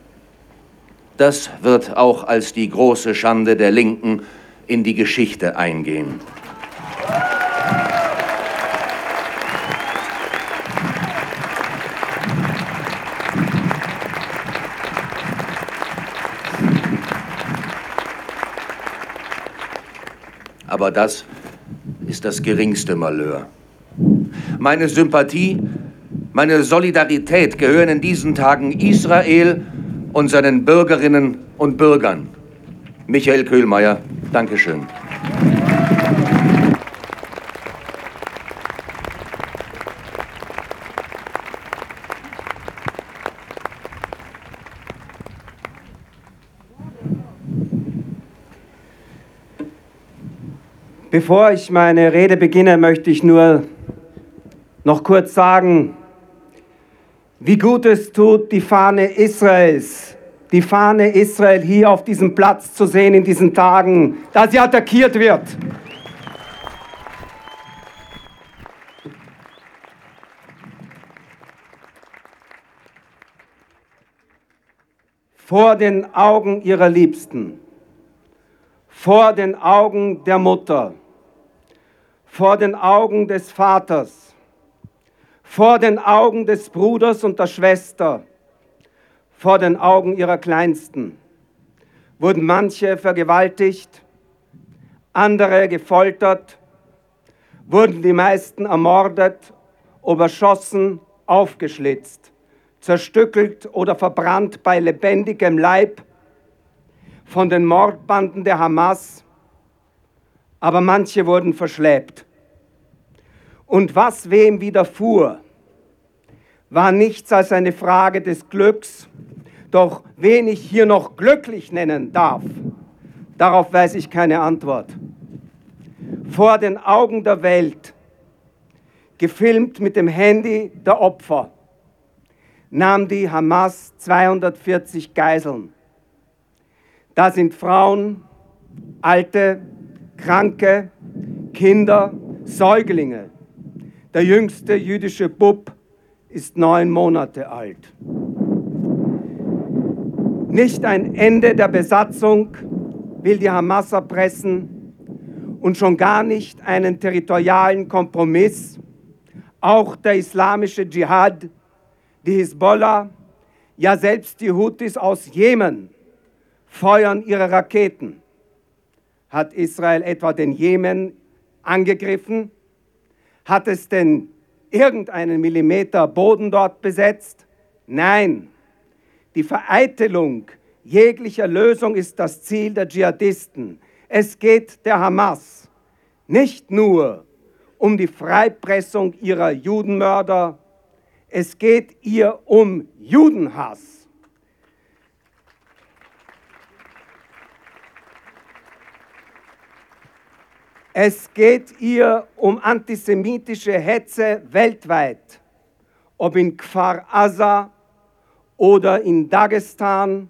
S8: Das wird auch als die große Schande der Linken in die Geschichte eingehen. Aber das ist das geringste Malheur. Meine Sympathie, meine Solidarität gehören in diesen Tagen Israel und seinen Bürgerinnen und Bürgern. Michael Köhlmeier, Dankeschön.
S9: Bevor ich meine Rede beginne, möchte ich nur noch kurz sagen, wie gut es tut, die Fahne Israels, die Fahne Israel hier auf diesem Platz zu sehen in diesen Tagen, da sie attackiert wird. Vor den Augen ihrer Liebsten, vor den Augen der Mutter, vor den Augen des Vaters, vor den Augen des Bruders und der Schwester, vor den Augen ihrer Kleinsten, wurden manche vergewaltigt, andere gefoltert, wurden die meisten ermordet, überschossen, aufgeschlitzt, zerstückelt oder verbrannt bei lebendigem Leib von den Mordbanden der Hamas, aber manche wurden verschleppt. Und was wem widerfuhr, war nichts als eine Frage des Glücks. Doch wen ich hier noch glücklich nennen darf, darauf weiß ich keine Antwort. Vor den Augen der Welt, gefilmt mit dem Handy der Opfer, nahm die Hamas 240 Geiseln. Da sind Frauen, Alte, Kranke, Kinder, Säuglinge. Der jüngste jüdische Bub ist neun Monate alt. Nicht ein Ende der Besatzung will die Hamas erpressen und schon gar nicht einen territorialen Kompromiss. Auch der islamische Dschihad, die Hisbollah, Ja, selbst die Houthis aus Jemen feuern ihre Raketen. Hat Israel etwa den Jemen angegriffen? Hat es denn irgendeinen Millimeter Boden dort besetzt? Nein. Die Vereitelung jeglicher Lösung ist das Ziel der Dschihadisten. Es geht der Hamas nicht nur um die Freipressung ihrer Judenmörder, es geht ihr um Judenhass. Es geht ihr um antisemitische Hetze weltweit, ob in Kfar Aza oder in Dagestan,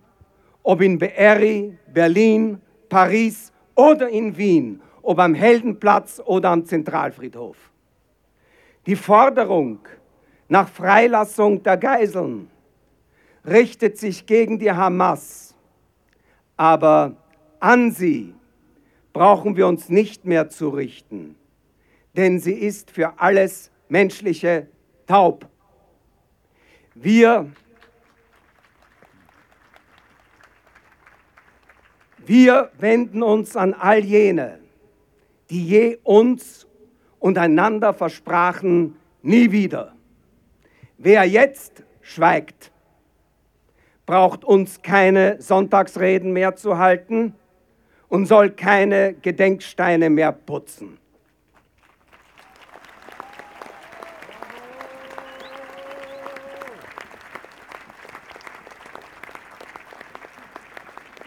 S9: ob in Be'eri, Berlin, Paris oder in Wien, ob am Heldenplatz oder am Zentralfriedhof. Die Forderung nach Freilassung der Geiseln richtet sich gegen die Hamas, aber an sie brauchen wir uns nicht mehr zu richten, denn sie ist für alles Menschliche taub. Wir, wir wenden uns an all jene, die je uns und einander versprachen, nie wieder. Wer jetzt schweigt, braucht uns keine Sonntagsreden mehr zu halten und soll keine Gedenksteine mehr putzen.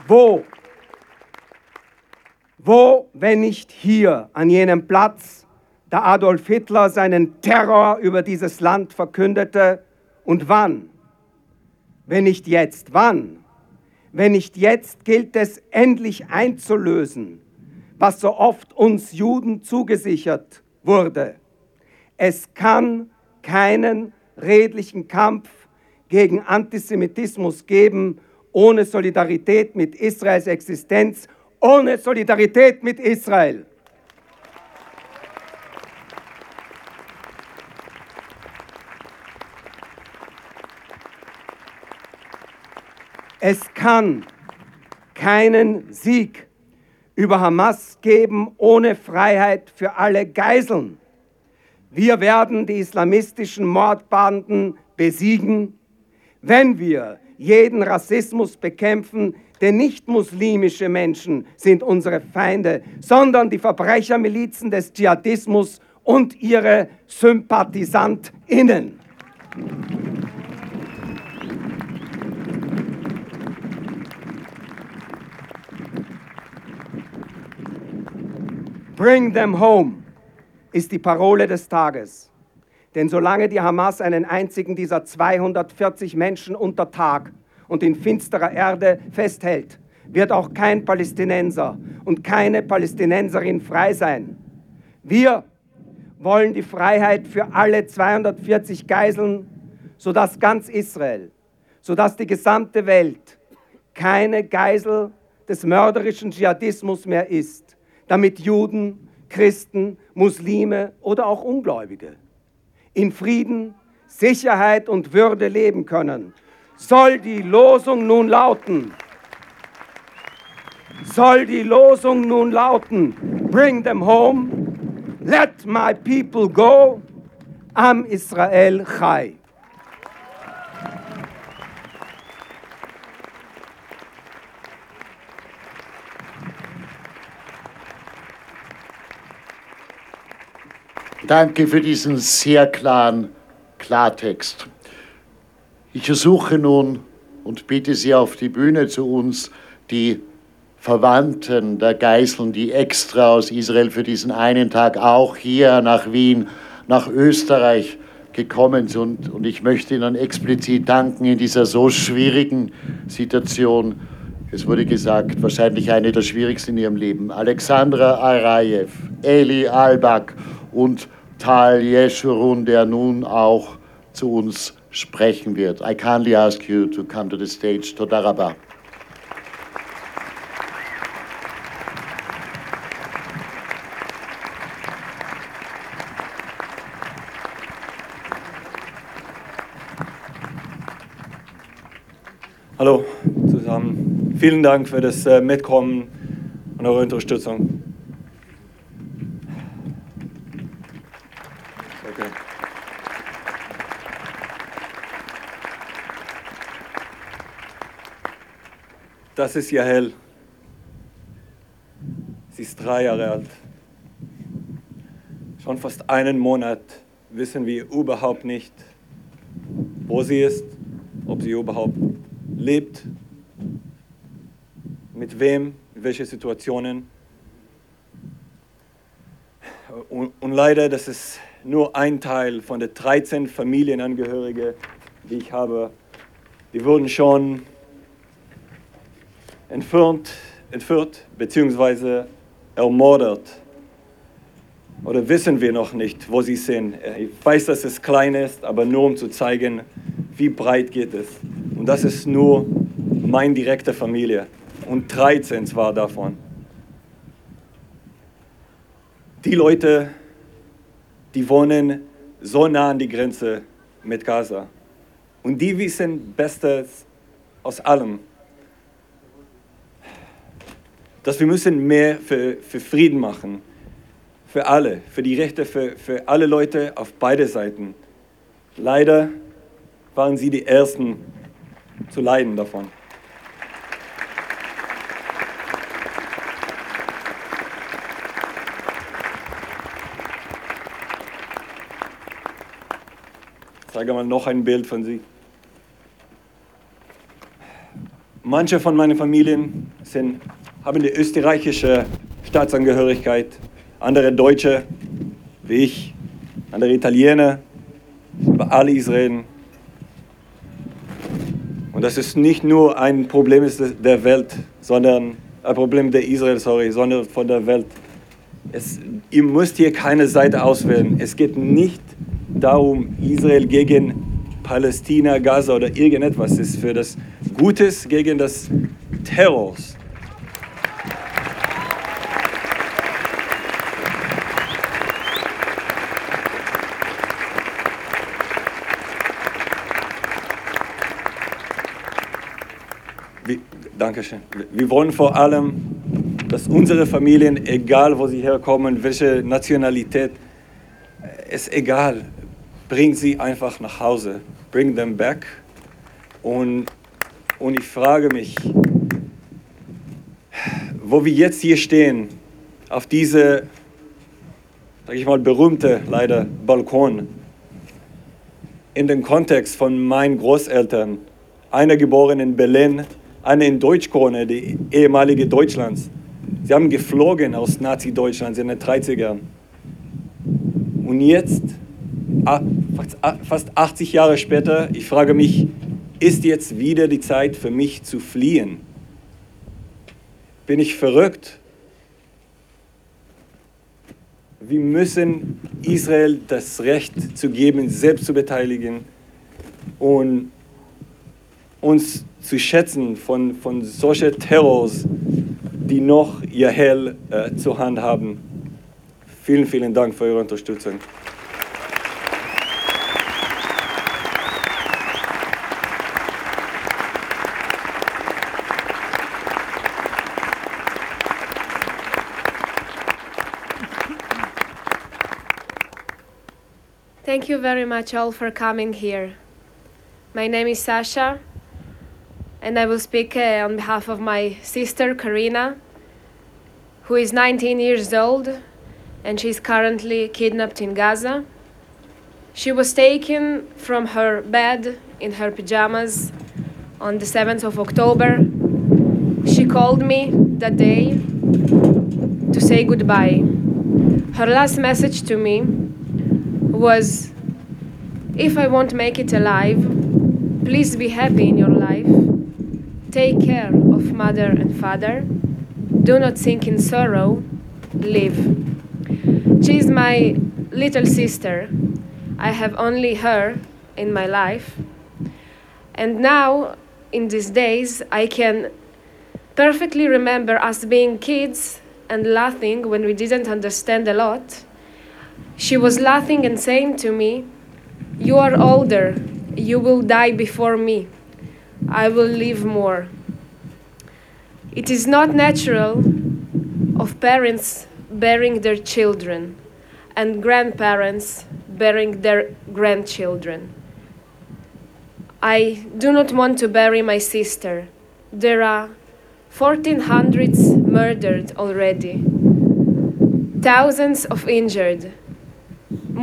S9: Wo? Wo, wenn nicht hier, an jenem Platz, da Adolf Hitler seinen Terror über dieses Land verkündete? Und wann? Wenn nicht jetzt, wann? Wenn nicht jetzt gilt es endlich einzulösen, was so oft uns Juden zugesichert wurde. Es kann keinen redlichen Kampf gegen Antisemitismus geben ohne Solidarität mit Israels Existenz, ohne Solidarität mit Israel. Es kann keinen Sieg über Hamas geben ohne Freiheit für alle Geiseln. Wir werden die islamistischen Mordbanden besiegen, wenn wir jeden Rassismus bekämpfen, denn nicht muslimische Menschen sind unsere Feinde, sondern die Verbrechermilizen des Dschihadismus und ihre SympathisantInnen. Bring them home ist die Parole des Tages. Denn solange die Hamas einen einzigen dieser 240 Menschen unter Tag und in finsterer Erde festhält, wird auch kein Palästinenser und keine Palästinenserin frei sein. Wir wollen die Freiheit für alle 240 Geiseln, sodass ganz Israel, sodass die gesamte Welt keine Geisel des mörderischen Dschihadismus mehr ist damit Juden, Christen, Muslime oder auch Ungläubige in Frieden, Sicherheit und Würde leben können, soll die Losung nun lauten, soll die Losung nun lauten, bring them home, let my people go, am Israel Chai.
S1: Danke für diesen sehr klaren Klartext. Ich ersuche nun und bitte Sie auf die Bühne zu uns, die Verwandten der Geiseln, die extra aus Israel für diesen einen Tag auch hier nach Wien, nach Österreich gekommen sind. Und ich möchte Ihnen explizit danken in dieser so schwierigen Situation. Es wurde gesagt, wahrscheinlich eine der schwierigsten in Ihrem Leben. Alexandra Arayev, Eli Albak und Tal Yeshurun, der nun auch zu uns sprechen wird. I kindly ask you to come to the stage. Todaraba.
S10: Hallo zusammen. Vielen Dank für das äh, Mitkommen und eure Unterstützung. Das ist Jahel. Sie ist drei Jahre alt. Schon fast einen Monat wissen wir überhaupt nicht, wo sie ist, ob sie überhaupt lebt, mit wem, in welche Situationen. Und, und leider, das ist nur ein Teil von den 13 Familienangehörigen, die ich habe. Die wurden schon entführt, entführt bzw. ermordet. Oder wissen wir noch nicht, wo sie sind. Ich weiß, dass es klein ist, aber nur um zu zeigen, wie breit geht es. Und das ist nur meine direkte Familie. Und 13 war davon. Die Leute, die wohnen so nah an die Grenze mit Gaza. Und die wissen Bestes aus allem dass wir müssen mehr für, für Frieden machen, für alle, für die Rechte, für, für alle Leute auf beide Seiten. Leider waren sie die Ersten zu leiden davon. Ich zeige mal noch ein Bild von sie. Manche von meinen Familien sind haben die österreichische Staatsangehörigkeit, andere Deutsche, wie ich, andere Italiener, über alle Israelen. Und das ist nicht nur ein Problem der Welt, sondern ein Problem der Israel, sorry, sondern von der Welt. Es, ihr müsst hier keine Seite auswählen. Es geht nicht darum, Israel gegen Palästina, Gaza oder irgendetwas. Ist für das Gutes gegen das Terrors. Dankeschön. Wir wollen vor allem, dass unsere Familien, egal wo sie herkommen, welche Nationalität, ist egal, bring sie einfach nach Hause, bring them back. Und, und ich frage mich, wo wir jetzt hier stehen, auf diese, sag ich mal, berühmte, leider, Balkon, in dem Kontext von meinen Großeltern, einer geboren in Berlin, eine in Deutschkrone, die ehemalige Deutschlands. Sie haben geflogen aus Nazi-Deutschland in den 30ern. Und jetzt, fast 80 Jahre später, ich frage mich, ist jetzt wieder die Zeit für mich zu fliehen? Bin ich verrückt? Wir müssen Israel das Recht zu geben, selbst zu beteiligen und uns zu schätzen von, von solchen Terrors, die noch ihr äh, zur Hand haben. Vielen, vielen Dank für Ihre Unterstützung.
S11: Thank you very much all for coming here. My name is Sasha. and I will speak uh, on behalf of my sister Karina, who is 19 years old and she's currently kidnapped in Gaza. She was taken from her bed in her pajamas on the 7th of October. She called me that day to say goodbye. Her last message to me was If I won't make it alive, please be happy in your life Take care of mother and father. Do not sink in sorrow. Live. She is my little sister. I have only her in my life. And now, in these days, I can perfectly remember us being kids and laughing when we didn't understand a lot. She was laughing and saying to me, You are older, you will die before me. I will live more. It is not natural of parents bearing their children and grandparents bearing their grandchildren. I do not want to bury my sister. There are 1400s murdered already, thousands of injured,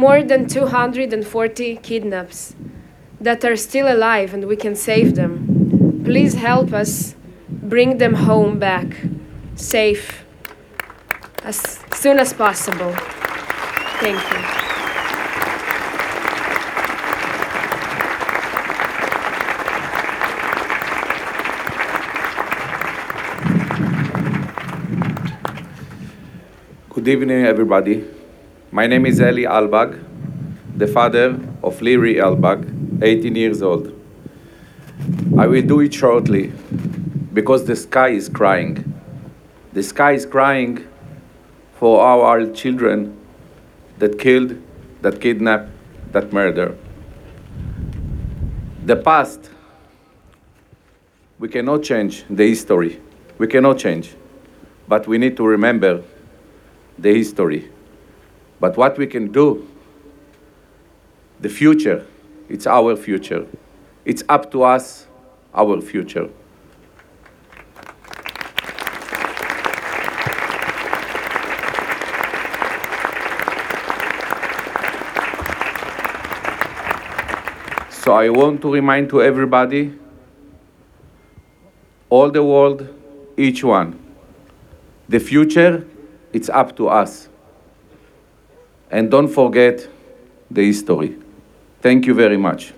S11: more than 240 kidnaps that are still alive and we can save them. Please help us bring them home back safe as soon as possible. Thank you.
S12: Good evening, everybody. My name is Eli Albag, the father of Liri Albag, 18 years old. I will do it shortly because the sky is crying. The sky is crying for our children that killed, that kidnapped, that murder. The past, we cannot change the history. We cannot change. But we need to remember the history. But what we can do, the future, it's our future. It's up to us, our future. So I want to remind to everybody, all the world, each one, the future, it's up to us. And don't forget the history. Thank you very much.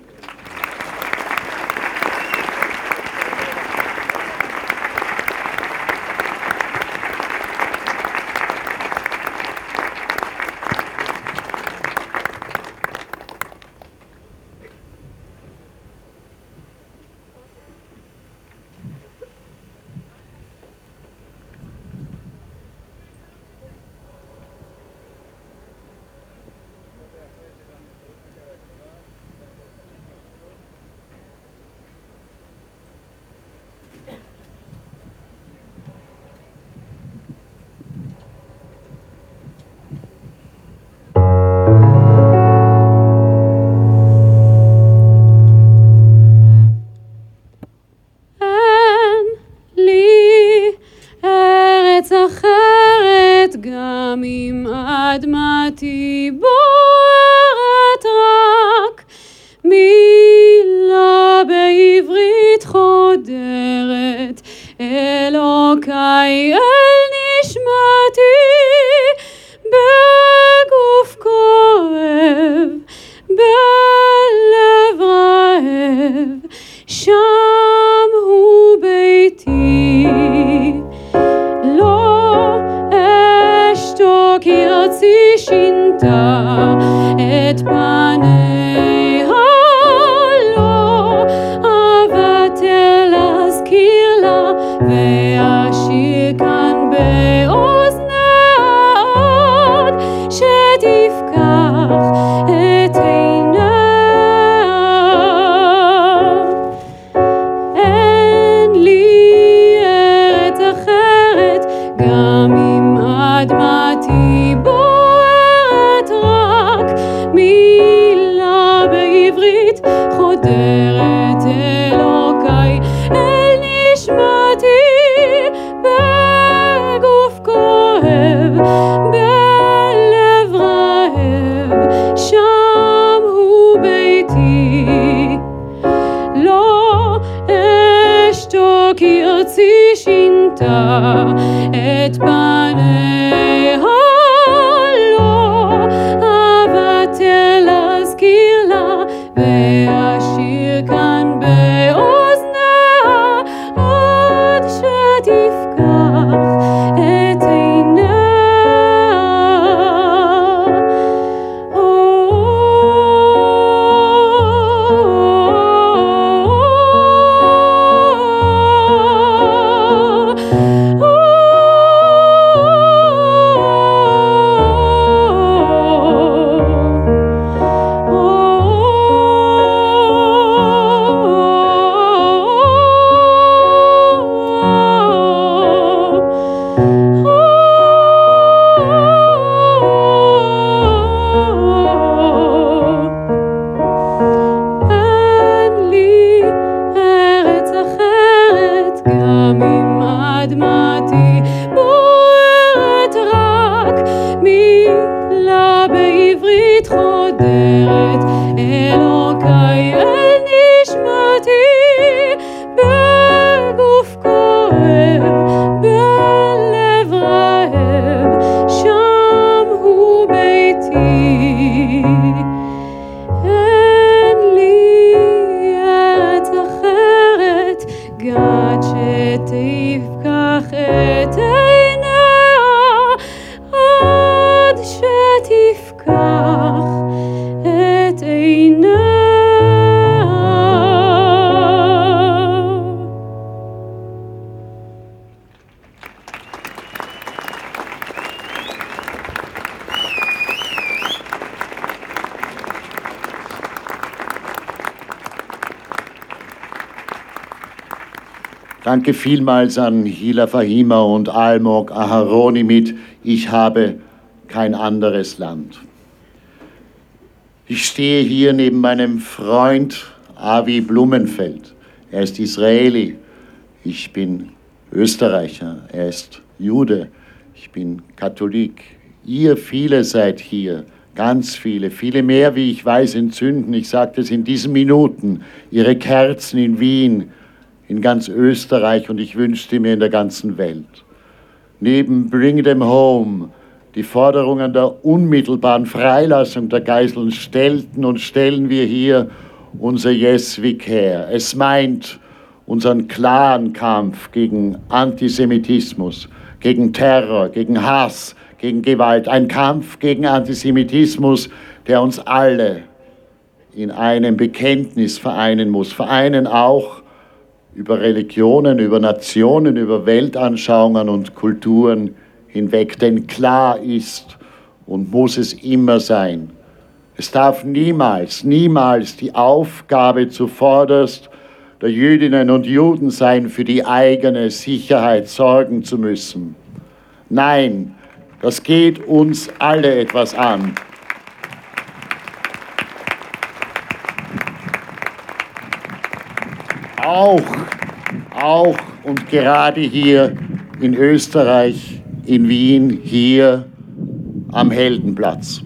S1: Danke vielmals an Hila Fahima und Almog Aharoni mit Ich habe kein anderes Land. Ich stehe hier neben meinem Freund Avi Blumenfeld. Er ist Israeli. Ich bin Österreicher. Er ist Jude. Ich bin Katholik. Ihr viele seid hier. Ganz viele, viele mehr, wie ich weiß, entzünden. Ich sage das in diesen Minuten. Ihre Kerzen in Wien, in ganz Österreich und ich wünschte mir in der ganzen Welt. Neben Bring Them Home, die Forderungen der unmittelbaren Freilassung der Geiseln stellten und stellen wir hier unser Yes We Care. Es meint unseren klaren Kampf gegen Antisemitismus, gegen Terror, gegen Hass, gegen Gewalt. Ein Kampf gegen Antisemitismus, der uns alle in einem Bekenntnis vereinen muss. Vereinen auch über Religionen, über Nationen, über Weltanschauungen und Kulturen hinweg. Denn klar ist und muss es immer sein, es darf niemals, niemals die Aufgabe zuvorderst der Jüdinnen und Juden sein, für die eigene Sicherheit sorgen zu müssen. Nein, das geht uns alle etwas an. Auch, auch und gerade hier in Österreich, in Wien, hier am Heldenplatz.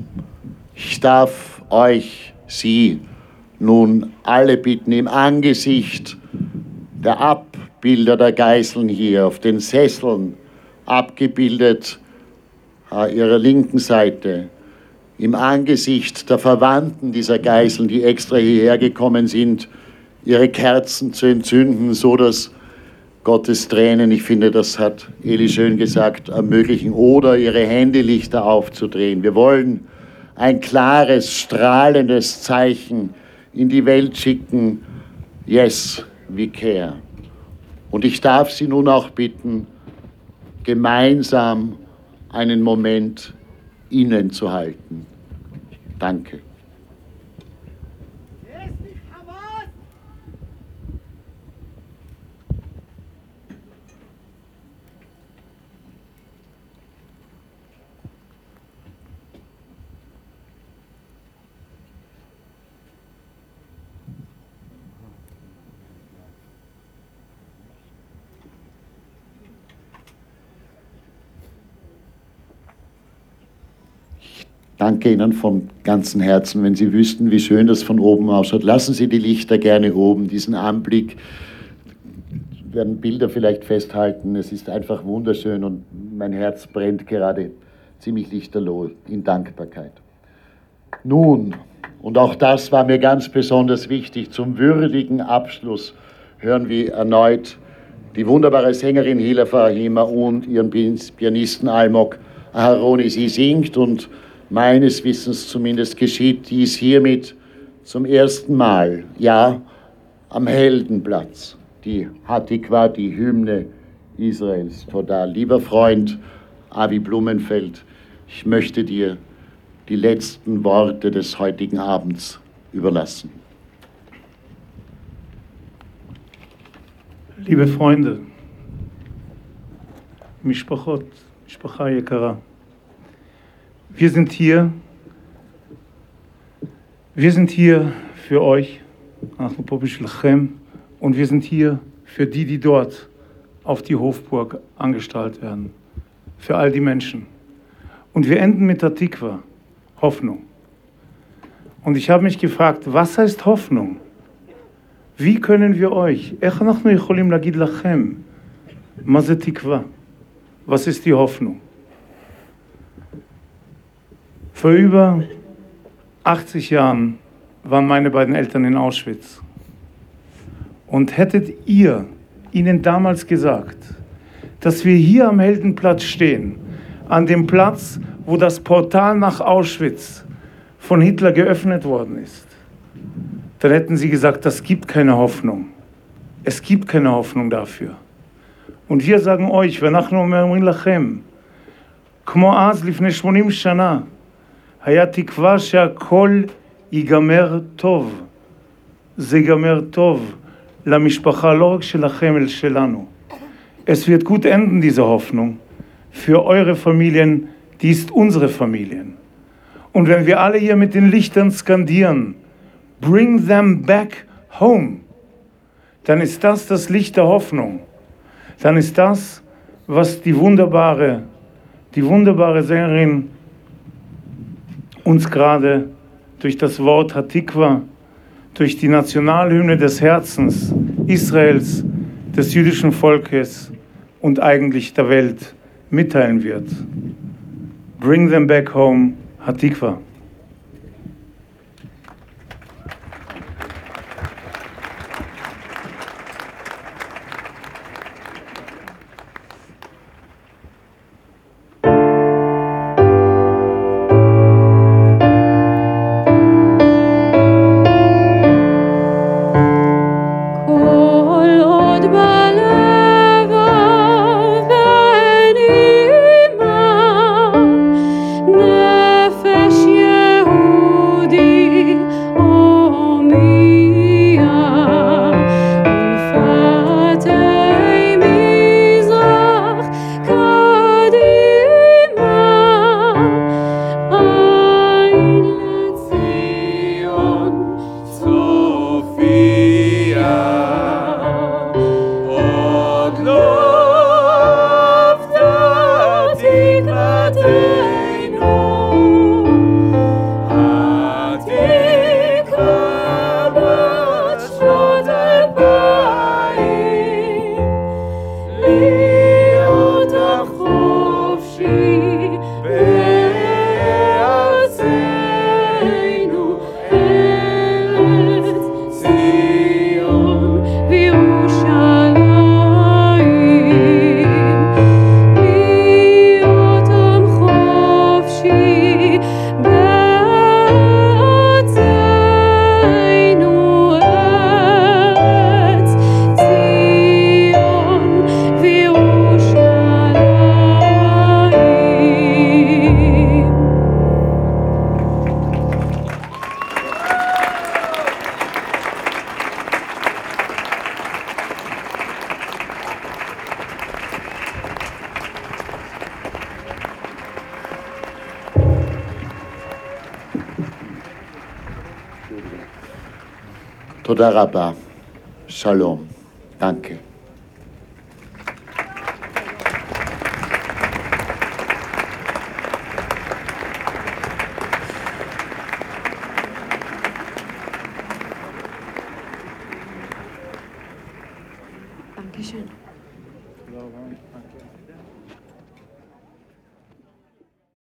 S1: Ich darf euch, Sie, nun alle bitten, im Angesicht der Abbilder der Geißeln hier auf den Sesseln, abgebildet äh, ihrer linken Seite, im Angesicht der Verwandten dieser Geißeln, die extra hierher gekommen sind, ihre Kerzen zu entzünden, so dass Gottes Tränen, ich finde, das hat Eli schön gesagt, ermöglichen oder ihre Handylichter aufzudrehen. Wir wollen ein klares, strahlendes Zeichen in die Welt schicken. Yes, we care. Und ich darf Sie nun auch bitten, gemeinsam einen Moment innezuhalten. Danke. Danke Ihnen von ganzem Herzen. Wenn Sie wüssten, wie schön das von oben ausschaut, lassen Sie die Lichter gerne oben, diesen Anblick. Werden Bilder vielleicht festhalten. Es ist einfach wunderschön und mein Herz brennt gerade ziemlich lichterloh in Dankbarkeit. Nun, und auch das war mir ganz besonders wichtig, zum würdigen Abschluss hören wir erneut die wunderbare Sängerin Hila Fahima und ihren Pianisten Almog Aharoni. Sie singt und meines Wissens zumindest geschieht dies hiermit zum ersten Mal, ja, am Heldenplatz, die Hatikwa, die Hymne Israels. Total. Lieber Freund Avi Blumenfeld, ich möchte dir die letzten Worte des heutigen Abends überlassen.
S13: Liebe Freunde, Mishpachot, Mishpacha Yekara, wir sind hier, wir sind hier für euch, und wir sind hier für die, die dort auf die Hofburg angestaltet werden, für all die Menschen. Und wir enden mit der Tikva, Hoffnung. Und ich habe mich gefragt, was heißt Hoffnung? Wie können wir euch, was ist die Hoffnung? Vor über 80 Jahren waren meine beiden Eltern in Auschwitz. Und hättet ihr
S12: Ihnen damals gesagt, dass wir hier am Heldenplatz stehen, an dem Platz, wo das Portal nach Auschwitz von Hitler geöffnet worden ist, dann hätten Sie gesagt, das gibt keine Hoffnung. Es gibt keine Hoffnung dafür. Und wir sagen euch, ואנחנו אומרים לכם, כמו אז לפני 80 שנה, היה תקווה שהכל ייגמר טוב. זה ייגמר טוב למשפחה, לא רק שלכם, אלא שלנו. Es wird gut enden, diese Hoffnung. Für eure Familien, die ist unsere Familien. Und wenn wir alle hier mit den Lichtern skandieren, bring them back home, dann ist das das Licht der Hoffnung. Dann ist das, was die wunderbare, die wunderbare Sängerin uns gerade durch das Wort Hatikwa, durch die Nationalhymne des Herzens Israels, des jüdischen Volkes und eigentlich der Welt mitteilen wird. Bring them back home, Hatikwa.
S1: Toda Rabba. Shalom. Danke.